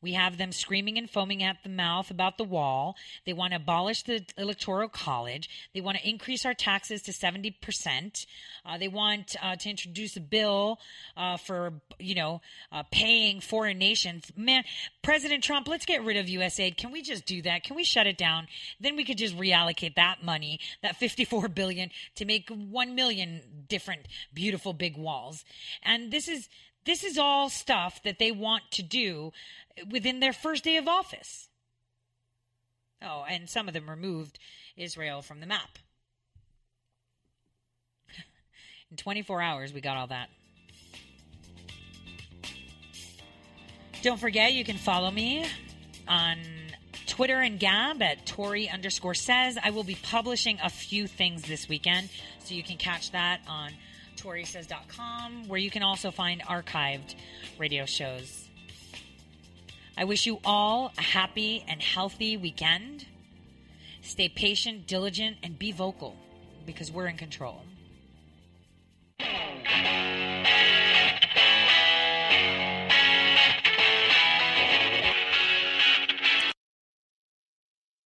We have them screaming and foaming at the mouth about the wall. They want to abolish the electoral college. They want to increase our taxes to 70%. Uh, they want uh, to introduce a bill uh, for, you know, uh, paying foreign nations. Man, President Trump, let's get rid of USAID. Can we just do that? Can we shut it down? Then we could just reallocate that money, that 54 billion, to make 1 million different beautiful big walls. And this is this is all stuff that they want to do within their first day of office. Oh, and some of them removed Israel from the map. In 24 hours, we got all that. Don't forget, you can follow me on Twitter and Gab at Tori underscore says. I will be publishing a few things this weekend, so you can catch that on ToriSays.com, where you can also find archived radio shows. I wish you all a happy and healthy weekend. Stay patient, diligent, and be vocal because we're in control.